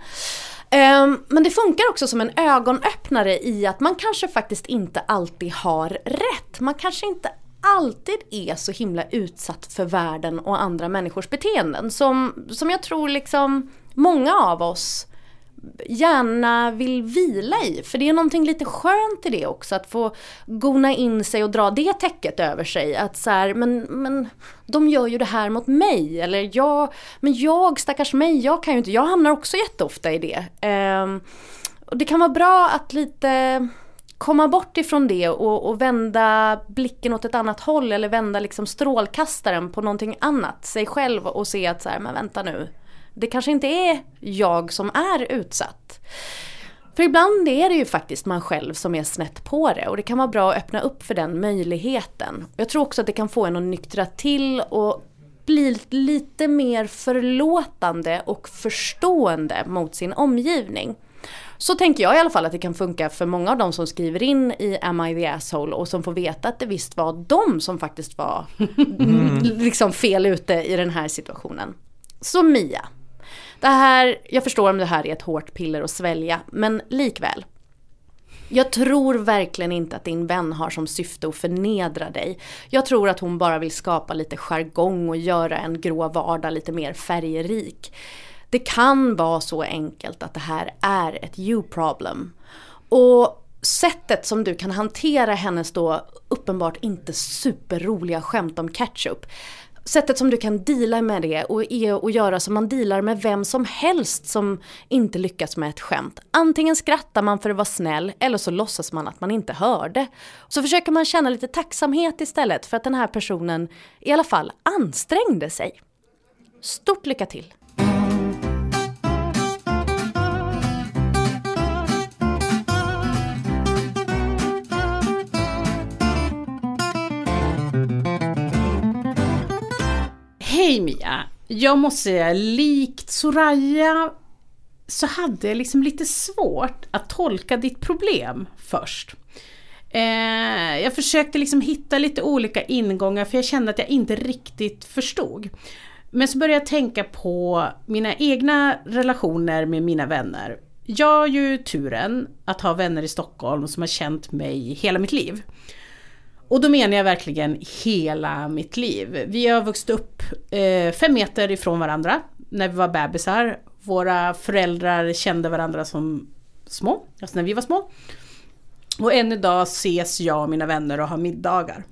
Ehm, men det funkar också som en ögonöppnare i att man kanske faktiskt inte alltid har rätt. Man kanske inte alltid är så himla utsatt för världen och andra människors beteenden. Som, som jag tror liksom många av oss gärna vill vila i. För det är någonting lite skönt i det också. Att få gona in sig och dra det täcket över sig. Att så här, men, men de gör ju det här mot mig. Eller jag, men jag stackars mig, jag kan ju inte. Jag hamnar också jätteofta i det. Eh, och det kan vara bra att lite komma bort ifrån det och, och vända blicken åt ett annat håll eller vända liksom strålkastaren på någonting annat, sig själv och se att så här, men vänta nu, det kanske inte är jag som är utsatt. För ibland är det ju faktiskt man själv som är snett på det och det kan vara bra att öppna upp för den möjligheten. Jag tror också att det kan få en att nyktra till och bli lite mer förlåtande och förstående mot sin omgivning. Så tänker jag i alla fall att det kan funka för många av de som skriver in i Am I the asshole och som får veta att det visst var de som faktiskt var liksom fel ute i den här situationen. Så Mia, det här, jag förstår om det här är ett hårt piller att svälja, men likväl. Jag tror verkligen inte att din vän har som syfte att förnedra dig. Jag tror att hon bara vill skapa lite jargong och göra en grå vardag lite mer färgrik. Det kan vara så enkelt att det här är ett you problem. Och sättet som du kan hantera hennes då uppenbart inte superroliga skämt om ketchup. Sättet som du kan deala med det och är att göra som man dealar med vem som helst som inte lyckas med ett skämt. Antingen skrattar man för att vara snäll eller så låtsas man att man inte hörde. Så försöker man känna lite tacksamhet istället för att den här personen i alla fall ansträngde sig. Stort lycka till! Hej Mia! Jag måste säga, likt Soraya så hade jag liksom lite svårt att tolka ditt problem först. Eh, jag försökte liksom hitta lite olika ingångar för jag kände att jag inte riktigt förstod. Men så började jag tänka på mina egna relationer med mina vänner. Jag har ju turen att ha vänner i Stockholm som har känt mig hela mitt liv. Och då menar jag verkligen hela mitt liv. Vi har vuxit upp eh, fem meter ifrån varandra när vi var bebisar. Våra föräldrar kände varandra som små, alltså när vi var små. Och än idag ses jag och mina vänner och har middagar.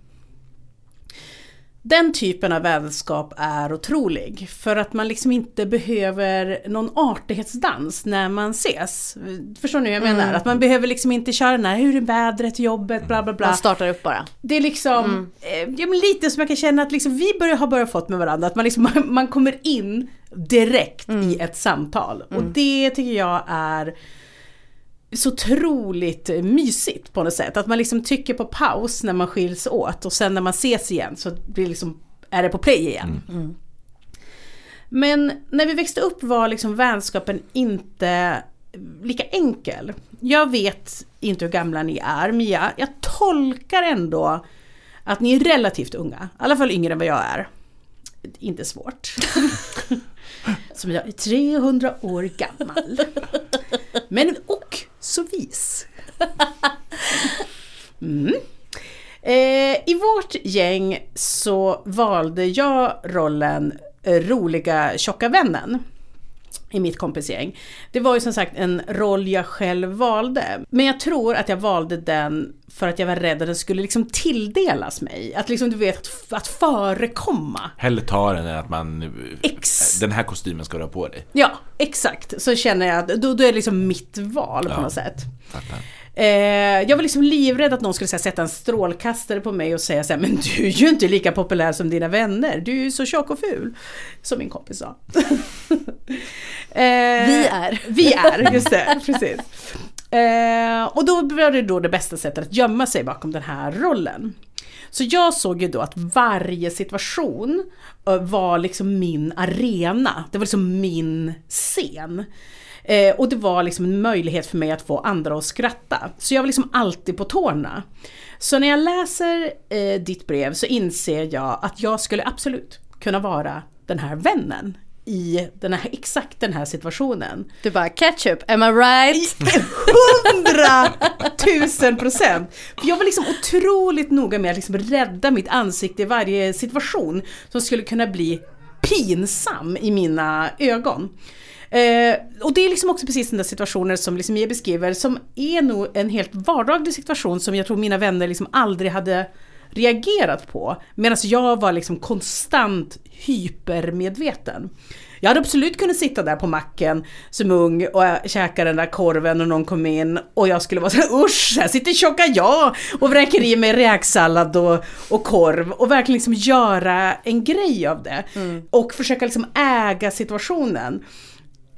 Den typen av vänskap är otrolig för att man liksom inte behöver någon artighetsdans när man ses. Förstår ni hur jag menar? Att man behöver liksom inte köra den här, hur är vädret, jobbet, bla bla bla. Man startar upp bara. Det är liksom, eh, ja, men lite som jag kan känna att liksom vi börjar, har börjat fått med varandra, att man, liksom, man, man kommer in direkt i ett samtal. Och det tycker jag är så otroligt mysigt på något sätt. Att man liksom trycker på paus när man skiljs åt och sen när man ses igen så blir liksom, är det på play igen. Men när vi växte upp var liksom vänskapen inte lika enkel. Jag vet inte hur gamla ni är, Mia. Jag tolkar ändå att ni är relativt unga. I alla fall yngre än vad jag är. Inte svårt. Som jag är 300 år gammal. Men och så vis. Mm. Eh, I vårt gäng så valde jag rollen roliga tjocka vännen i mitt kompisgäng. Det var ju som sagt en roll jag själv valde. Men jag tror att jag valde den för att jag var rädd att den skulle liksom tilldelas mig. Att liksom du vet, att, att förekomma. Hellre ta den än att man... Ex. Den här kostymen ska du ha på dig. Ja, exakt. Så känner jag att då, då är det liksom mitt val på Ja. något sätt. Fattar. Eh, jag var liksom livrädd att någon skulle här, sätta en strålkastare på mig och säga så här, men du är ju inte lika populär som dina vänner, du är ju så tjock och ful. Som min kompis sa. eh, Vi är. Vi är, just det, precis. Eh, och då var det då det bästa sättet att gömma sig bakom den här rollen. Så jag såg ju då att varje situation eh, var liksom min arena, det var liksom min scen. Eh, och det var liksom en möjlighet för mig att få andra att skratta. Så jag var liksom alltid på tårna. Så när jag läser eh, ditt brev så inser jag att jag skulle absolut kunna vara den här vännen i den här, exakt den här situationen. Du bara ketchup, am I right? Hundra tusen procent! För jag var liksom otroligt noga med att liksom rädda mitt ansikte i varje situation som skulle kunna bli pinsam i mina ögon. Eh, och det är liksom också precis den där situationen som liksom jag beskriver som är nog en helt vardaglig situation som jag tror mina vänner liksom aldrig hade reagerat på. Medan jag var liksom konstant hypermedveten. Jag hade absolut kunnat sitta där på macken som ung och käka den där korven och någon kom in och jag skulle vara så här, usch, här sitter tjocka jag och vräker i mig räksallad och, och korv och verkligen liksom göra en grej av det. Och försöka liksom äga situationen.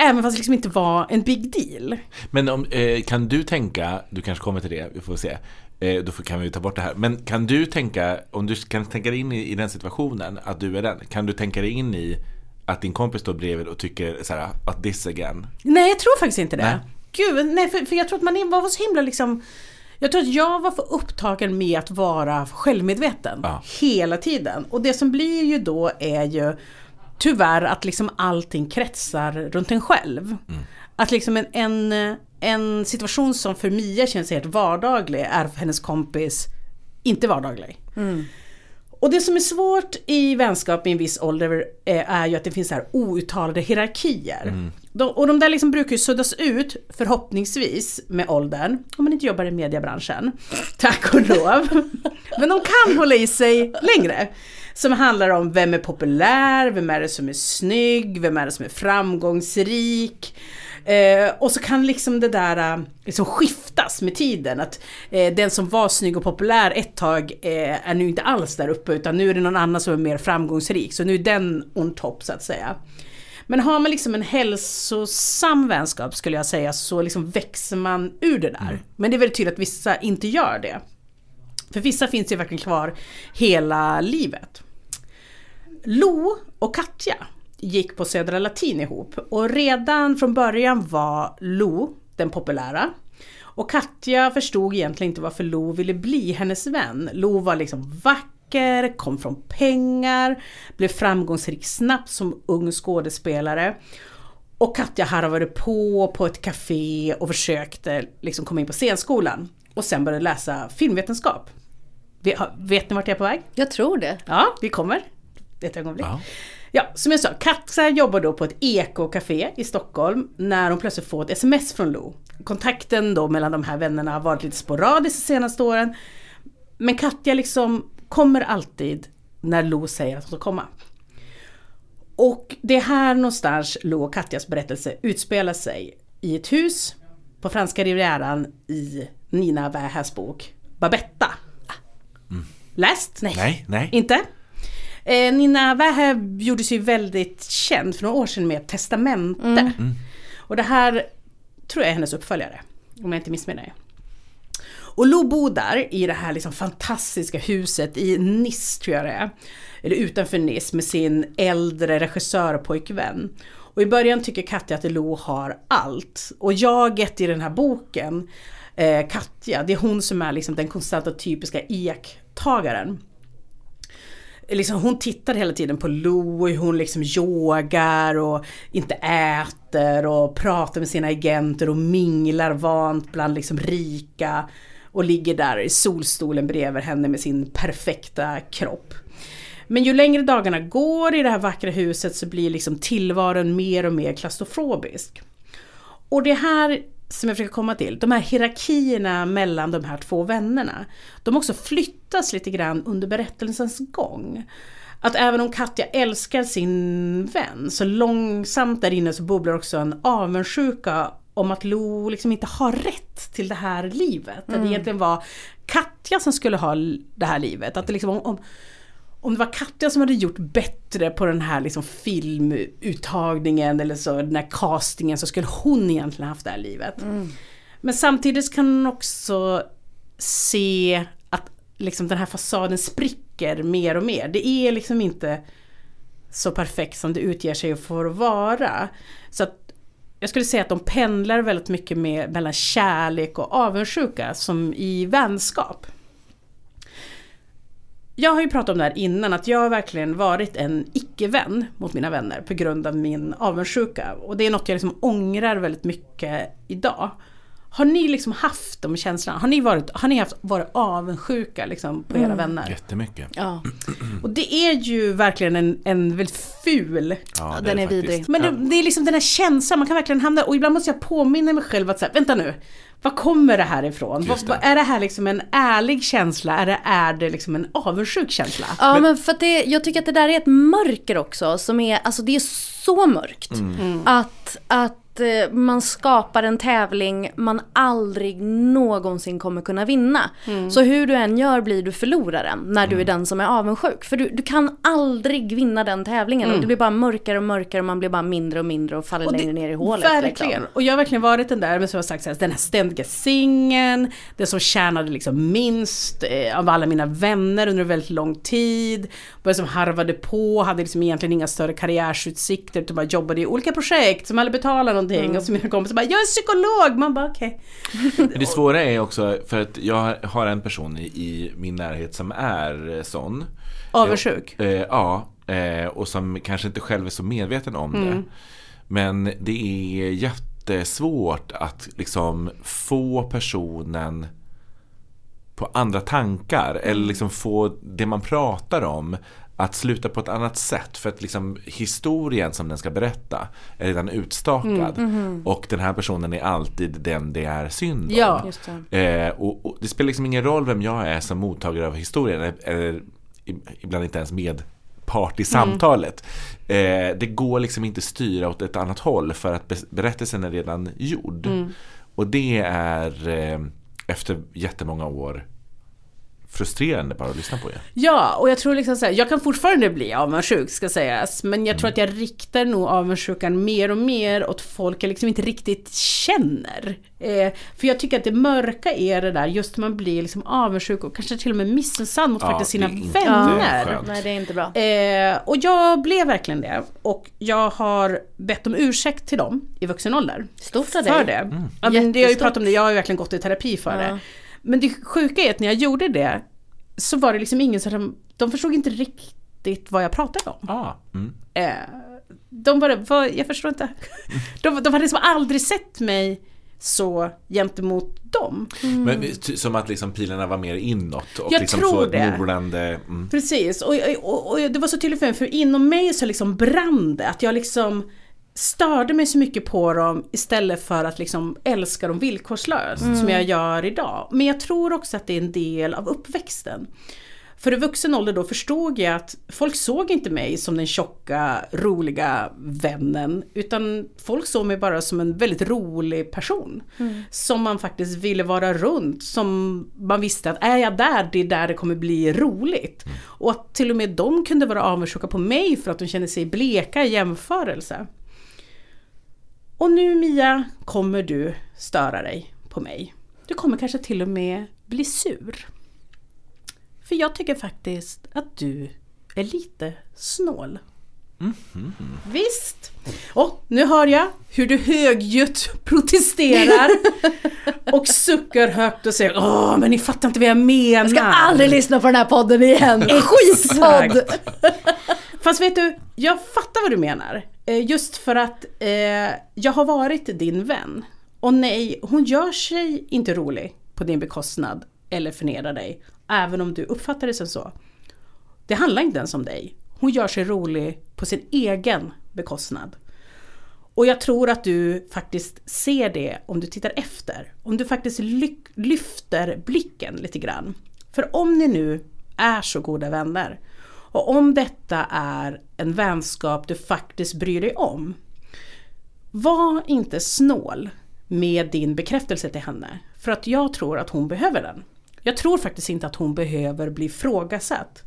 Även fast det liksom inte var en big deal. Men om, eh, kan du tänka, du kanske kommer till det, vi får se. Eh, då kan vi ta bort det här. Men kan du tänka, om du kan tänka dig in i, i den situationen, att du är den. Kan du tänka dig in i att din kompis står bredvid och tycker så här, att this again? Nej, jag tror faktiskt inte det. Nej. Gud, nej, för, för jag tror att man var så himla liksom... Jag tror att jag var för upptagen med att vara självmedveten Ja. hela tiden. Och det som blir ju då är ju tyvärr att liksom allting kretsar runt en själv. Att liksom en, en, en situation som för Mia känns helt vardaglig är för hennes kompis inte vardaglig. Och det som är svårt i vänskap i en viss ålder är ju att det finns så här outtalade hierarkier. De, och de där liksom brukar ju suddas ut, förhoppningsvis, med åldern. Om man inte jobbar i mediebranschen. Tack och lov. Men de kan hålla i sig längre. Som handlar om vem är populär, vem är det som är snygg, vem är det som är framgångsrik. Eh, och så kan liksom det där eh, liksom skiftas med tiden. Att eh, den som var snygg och populär ett tag eh, är nu inte alls där uppe utan nu är det någon annan som är mer framgångsrik. Så nu är den on top så att säga. Men har man liksom en hälsosam vänskap skulle jag säga så liksom växer man ur det där. Men det är väldigt tydligt att vissa inte gör det. För vissa finns ju verkligen kvar hela livet. Lo och Katja gick på Södra Latin ihop och redan från början var Lo den populära. Och Katja förstod egentligen inte varför Lo ville bli hennes vän. Lo var liksom vacker, kom från pengar, blev framgångsrik snabbt som ung skådespelare. Och Katja harvade på på ett café och försökte liksom komma in på scenskolan. Och sen började läsa filmvetenskap. Vet, ni vart jag är på väg? Jag tror det. Ja, vi kommer. Ett ögonblick. Ja. Ja, som jag sa, Katja jobbar då på ett ekocafé i Stockholm när hon plötsligt får ett sms från Lo. Kontakten då mellan de här vännerna har varit lite sporadisk de senaste åren. Men Katja liksom kommer alltid när Lo säger att hon ska komma. Och det är här någonstans Lo och Katjas berättelse utspelar sig. I ett hus på franska rivieran i Nina Wähäs bok Babetta. Läst? Nej, nej. Inte? Eh, Nina Wähä gjorde sig väldigt känd för några år sedan med Testamente. Och det här tror jag är hennes uppföljare, om jag inte missminner mig. Och Lo bor där i det här liksom fantastiska huset i Nice tror jag det är. Eller utanför Nice med sin äldre regissörpojkvän. Och i början tycker Katja att Lo har allt. Och jaget i den här boken, eh, Katja, det är hon som är liksom den konstanta typiska iaktagaren liksom, hon tittar hela tiden på Louie, hon liksom yogar och inte äter och pratar med sina agenter och minglar vant bland liksom rika och ligger där i solstolen bredvid henne med sin perfekta kropp. Men ju längre dagarna går i det här vackra huset så blir liksom tillvaron mer och mer klaustrofobisk. Och det här som jag försöker komma till, de här hierarkierna mellan de här två vännerna, de också flyttas lite grann under berättelsens gång. Att även om Katja älskar sin vän, så långsamt där inne så bubblar också en avundsjuka om att Lo liksom inte har rätt till det här livet. Att det egentligen var Katja som skulle ha det här livet. Att det liksom, om, om, om det var Katja som hade gjort bättre på den här liksom filmuttagningen eller så den här castingen så skulle hon egentligen haft det här livet. Men samtidigt kan hon också se att liksom den här fasaden spricker mer och mer. Det är liksom inte så perfekt som det utger sig för att vara. Så att jag skulle säga att de pendlar väldigt mycket med, mellan kärlek och avundsjuka som i vänskap. Jag har ju pratat om det här innan, att jag har verkligen varit en icke-vän mot mina vänner på grund av min avundsjuka. Och det är något jag liksom ångrar väldigt mycket idag. Har ni liksom haft de känslorna? Har ni, varit, har ni haft, varit avundsjuka liksom på era vänner? Jättemycket. Ja, Och det är ju verkligen en, en väldigt ful Ja, det den är faktiskt. vidrig. Men det, det är liksom den här känslan, man kan verkligen hamna och ibland måste jag påminna mig själv att säga, vänta nu, var kommer det här ifrån? Det. vad, är det här liksom en ärlig känsla? Eller är det liksom en avundsjuk känsla? Ja men, för att det, jag tycker att det där är ett mörker också som är, alltså det är så mörkt. Att, att eh, man skapar en tävling man aldrig någonsin kommer kunna vinna. Så hur du än gör blir du förloraren när du är den som är avundsjuk. För du, du kan aldrig vinna den tävlingen och det blir bara mörkare och mörkare och man blir bara mindre och mindre och faller Och det- längre ner i hålet. Verkligen. Liksom. Och jag har verkligen varit den där, men som jag har sagt, så här, den här ständiga singeln, den som tjänade liksom minst eh, av alla mina vänner under en väldigt lång tid. Bara som harvade på, hade liksom egentligen inga större karriärsutsikter, utan bara jobbade i olika projekt som aldrig betalade någonting. Och så mina kompisar bara, jag är psykolog! Man bara, okej. Men det svåra är också, för att jag har en person i, i min närhet som är eh, sån. Avundsjuk. Eh, ja, eh, och som kanske inte själv är så medveten om det. Men det är jättesvårt att liksom få personen på andra tankar eller liksom få det man pratar om att sluta på ett annat sätt för att liksom historien som den ska berätta är redan utstakad och den här personen är alltid den det är synd om. Ja. Just det. Eh, och, och det spelar liksom ingen roll vem jag är som mottagare av historien eller, ibland inte ens medpart i samtalet. Eh, det går liksom inte styra åt ett annat håll för att be- berättelsen är redan gjord. Och det är eh, efter jättemånga år frustrerande bara att lyssna på er. Ja, och jag tror liksom så här, jag kan fortfarande bli avundsjuk ska sägas, men jag Mm. tror att jag riktar nog avundsjukan mer och mer åt folk jag liksom inte riktigt känner. Eh, för jag tycker att det mörka är det där, just när man blir liksom avundsjuk och kanske till och med missunnsam mot Ja, faktiskt sina vänner. skönt. Nej det är inte bra. Eh, och jag blev verkligen det. Och jag har bett om ursäkt till dem i vuxen ålder. Stort av För dig. det. Ja, men det har jag ju Jättestort. pratat om det, jag har ju verkligen gått i terapi för det. Men det sjuka är att när jag gjorde det så var det liksom ingen som, de förstod inte riktigt vad jag pratade om. Ah, mm. Eh, de bara, vad, jag förstår inte. De, de hade liksom aldrig sett mig så gentemot dem. Men ty- som att liksom pilarna var mer inåt och Jag liksom tror så det. molande. Mm. Precis, och, och, och det var så tydligt för mig, för inom mig så liksom brann det. Att jag liksom störde mig så mycket på dem istället för att liksom älska dem villkorslöst som jag gör idag. Men jag tror också att det är en del av uppväxten. För i vuxen ålder då förstod jag att folk såg inte mig som den tjocka, roliga vännen. Utan folk såg mig bara som en väldigt rolig person. Som man faktiskt ville vara runt. Som man visste att är jag där, det är där det kommer bli roligt. Och att till och med de kunde vara avundsjuka på mig för att de kände sig bleka i jämförelse. Och nu Mia kommer du störa dig på mig. Du kommer kanske till och med bli sur. För jag tycker faktiskt att du är lite snål. Visst! Och nu hör jag hur du högljutt protesterar och suckar högt och säger Åh, men ni fattar inte vad jag menar. Jag ska aldrig lyssna på den här podden igen. Skitpodd! Fast vet du, jag fattar vad du menar. Eh, just för att eh, jag har varit din vän. Och nej, hon gör sig inte rolig på din bekostnad eller förnedrar dig. Även om du uppfattar det som så. Det handlar inte ens om dig. Hon gör sig rolig på sin egen bekostnad. Och jag tror att du faktiskt ser det om du tittar efter. Om du faktiskt ly- lyfter blicken lite grann. För om ni nu är så goda vänner och om detta är en vänskap du faktiskt bryr dig om. Var inte snål med din bekräftelse till henne. För att jag tror att hon behöver den. Jag tror faktiskt inte att hon behöver bli frågasatt.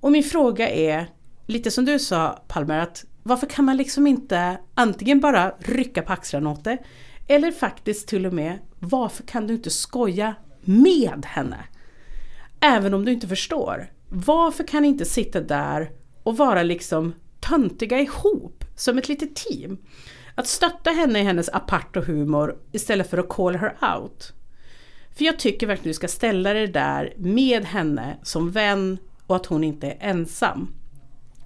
Och min fråga är, lite som du sa Palmer, att varför kan man liksom inte antingen bara rycka på axlarna åt det, eller faktiskt till och med, varför kan du inte skoja med henne? Även om du inte förstår. Varför kan ni inte sitta där och vara liksom töntiga ihop som ett litet team? Att stötta henne i hennes aparta humor istället för att call her out. För jag tycker verkligen du ska ställa dig där med henne som vän och att hon inte är ensam.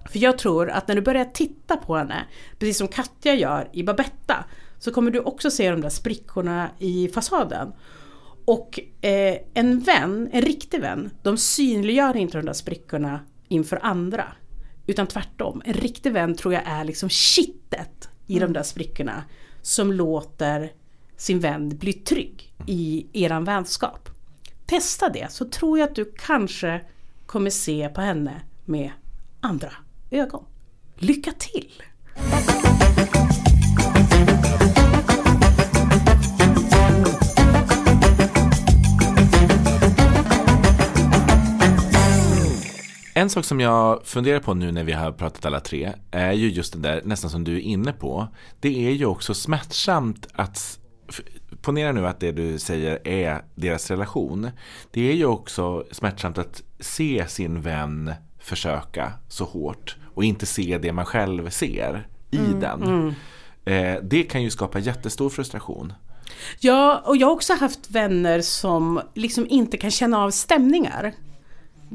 För jag tror att när du börjar titta på henne, precis som Katja gör i Babetta, så kommer du också se de där sprickorna i fasaden. Och eh, en vän, en riktig vän, de synliggör inte de där sprickorna inför andra. Utan tvärtom, en riktig vän tror jag är liksom kittet i de där sprickorna som låter sin vän bli trygg i eran vänskap. Testa det så tror jag att du kanske kommer se på henne med andra ögon. Lycka till! En sak som jag funderar på nu när vi har pratat alla tre är ju just det där, nästan som du är inne på. Det är ju också smärtsamt att Ponera nu att det du säger är deras relation. Det är ju också smärtsamt att se sin vän försöka så hårt och inte se det man själv ser i den. Eh, det kan ju skapa jättestor frustration. Ja, och jag har också haft vänner som liksom inte kan känna av stämningar.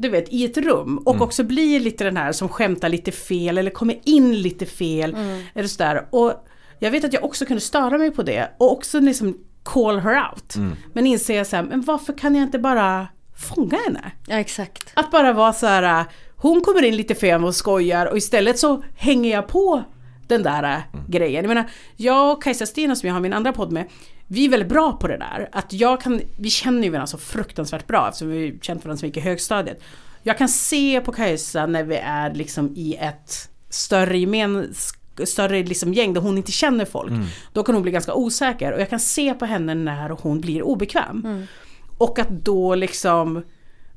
Du vet, i ett rum. Och också blir lite den här som skämtar lite fel eller kommer in lite fel. Eller sådär. Och jag vet att jag också kunde störa mig på det. Och också liksom call her out. Men inser jag så här, men varför kan jag inte bara fånga henne? Ja exakt. Att bara vara så här, hon kommer in lite fel och skojar och istället så hänger jag på den där äh, grejen. Jag menar, jag och Kajsa Stina som jag har min andra podd med, vi är väldigt bra på det där. Att jag kan, vi känner ju varandra så fruktansvärt bra eftersom vi har känt varandra så mycket i högstadiet. Jag kan se på Kajsa när vi är liksom i ett större gemen, större liksom gäng där hon inte känner folk. Då kan hon bli ganska osäker och jag kan se på henne när hon blir obekväm. Och att då liksom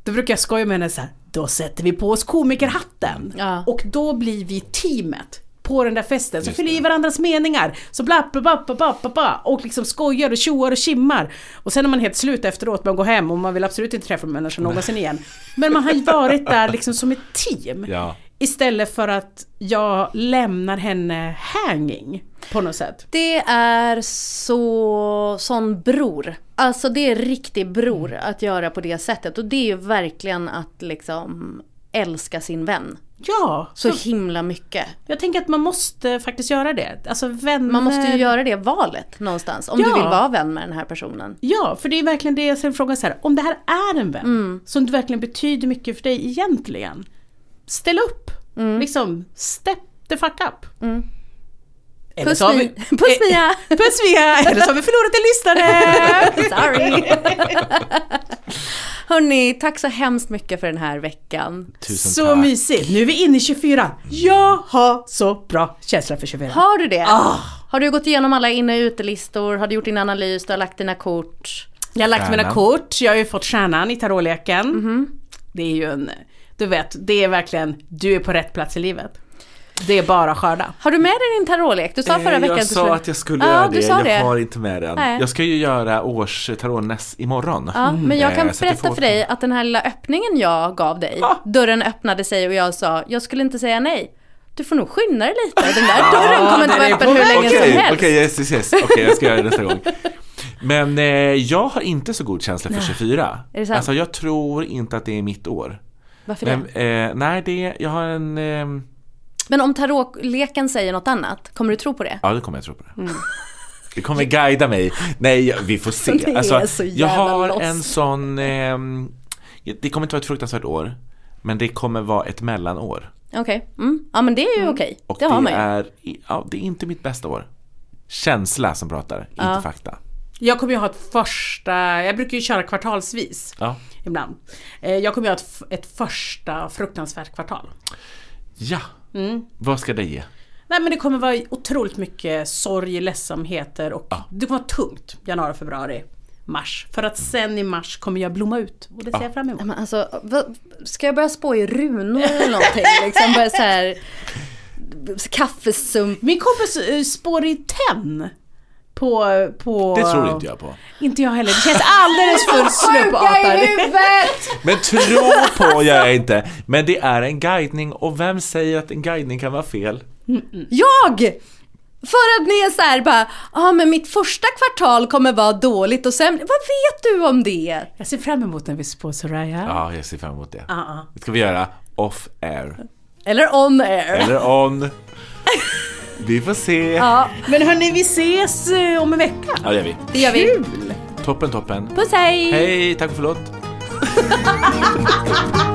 Då brukar jag skoja med henne så här, då sätter vi på oss komikerhatten. Ja. Och då blir vi teamet på den där festen. Så fyller i varandras meningar. Så bla bla bla bla bla bla bla Och liksom skojar och tjoar och kimmar. Och sen är man helt slut efteråt, man går hem och man vill absolut inte träffa människan någonsin igen. Men man har ju varit där liksom som ett team. Ja. Istället för att jag lämnar henne hanging på något sätt. Det är så, sån bror. Alltså det är riktig bror att göra på det sättet. Och det är ju verkligen att liksom älska sin vän. Ja, Så så himla mycket. jag tänker att man måste faktiskt göra det. Alltså vänner... Man måste ju göra det valet någonstans. Om du Ja. vill vara vän med den här personen. Ja, för det är verkligen det jag ser frågan så här. Om det här är en vän Mm. som verkligen betyder mycket för dig egentligen. Ställ upp. Mm. Liksom, step the fuck up. Eller Puss, så vi- Puss Mia! Puss Mia! Eller så har vi förlorat en lyssnare! Sorry! Hörni, tack så hemskt mycket för den här veckan. Tusen Så tack. mysigt. Nu är vi inne i 24. Jag har så bra känsla för 24. Har du det? Ah. Har du gått igenom alla inne och utelistor? Har du gjort din analys? Du har lagt dina kort? Jag har lagt mina Stjärnan. kort, jag har ju fått stjärnan i tarotleken. Mhm. Det är ju en, du vet, det är verkligen, du är på rätt plats i livet. Det är bara skörda. Har du med dig din tarotlek? Du sa förra Eh, veckan jag att du sa skulle... att jag skulle göra du det, sa jag det. har inte med den. Nej. Jag ska ju göra års imorgon. Ja, men jag kan Eh, så att berätta får- för dig att den här lilla öppningen jag gav dig, Ah. dörren öppnade sig och jag sa, jag skulle inte säga nej. Du får nog skynda dig lite, den där dörren kommer inte vara öppen på hur länge som Okej, helst. okej, yes, yes, yes. Okej, jag ska göra det nästa gång. Men eh, jag har inte så god känsla för 24. Är det sant? Alltså jag tror inte att det är mitt år. Varför Men, det? eh, nej, det, jag har en... ehm, Men om tarotleken säger något annat, kommer du tro på det? Ja, det kommer jag tro på det. Det kommer guida mig. Nej, vi får se. Det är Alltså, så jag har en sån... ehm, det kommer inte vara ett fruktansvärt år. Men det kommer vara ett mellanår. Okej, mm. ja men det är ju okej. Och Det har man ju. är, ja, det är inte mitt bästa år. Känsla som pratar, inte fakta. Jag kommer ju ha ett första, jag brukar ju köra kvartalsvis Ja. ibland. Eh, Jag kommer ju ha ett, ett första fruktansvärt kvartal. ja. Mm. Vad ska det ge? Nej men det kommer vara otroligt mycket sorg, ledsamheter och det kommer vara tungt januari, februari, mars. För att sen i mars kommer jag blomma ut och det ser jag fram emot. Men alltså, vad, ska jag börja spå i runor eller någonting? liksom börja så här kaffesump. Min kompis uh, spår i tenn. På, på... Det tror inte jag på. Inte jag heller. Det känns alldeles för huvudet! Men tro på gör jag inte. Men det är en guidning och vem säger att en guidning kan vara fel? Jag! För att ni är så här bara, ja ah, men mitt första kvartal kommer vara dåligt och sen, vad vet du om det? Jag ser fram emot när vi spår Soraya. Ja, jag ser fram emot det. Ja. Det ska vi göra off air. Eller on air. Eller on. Vi får se. Ja, Men hörni, vi ses eh, om en vecka. Ja, det gör vi. det gör vi. Kul! Toppen, toppen. Puss hej! Hej, tack och förlåt.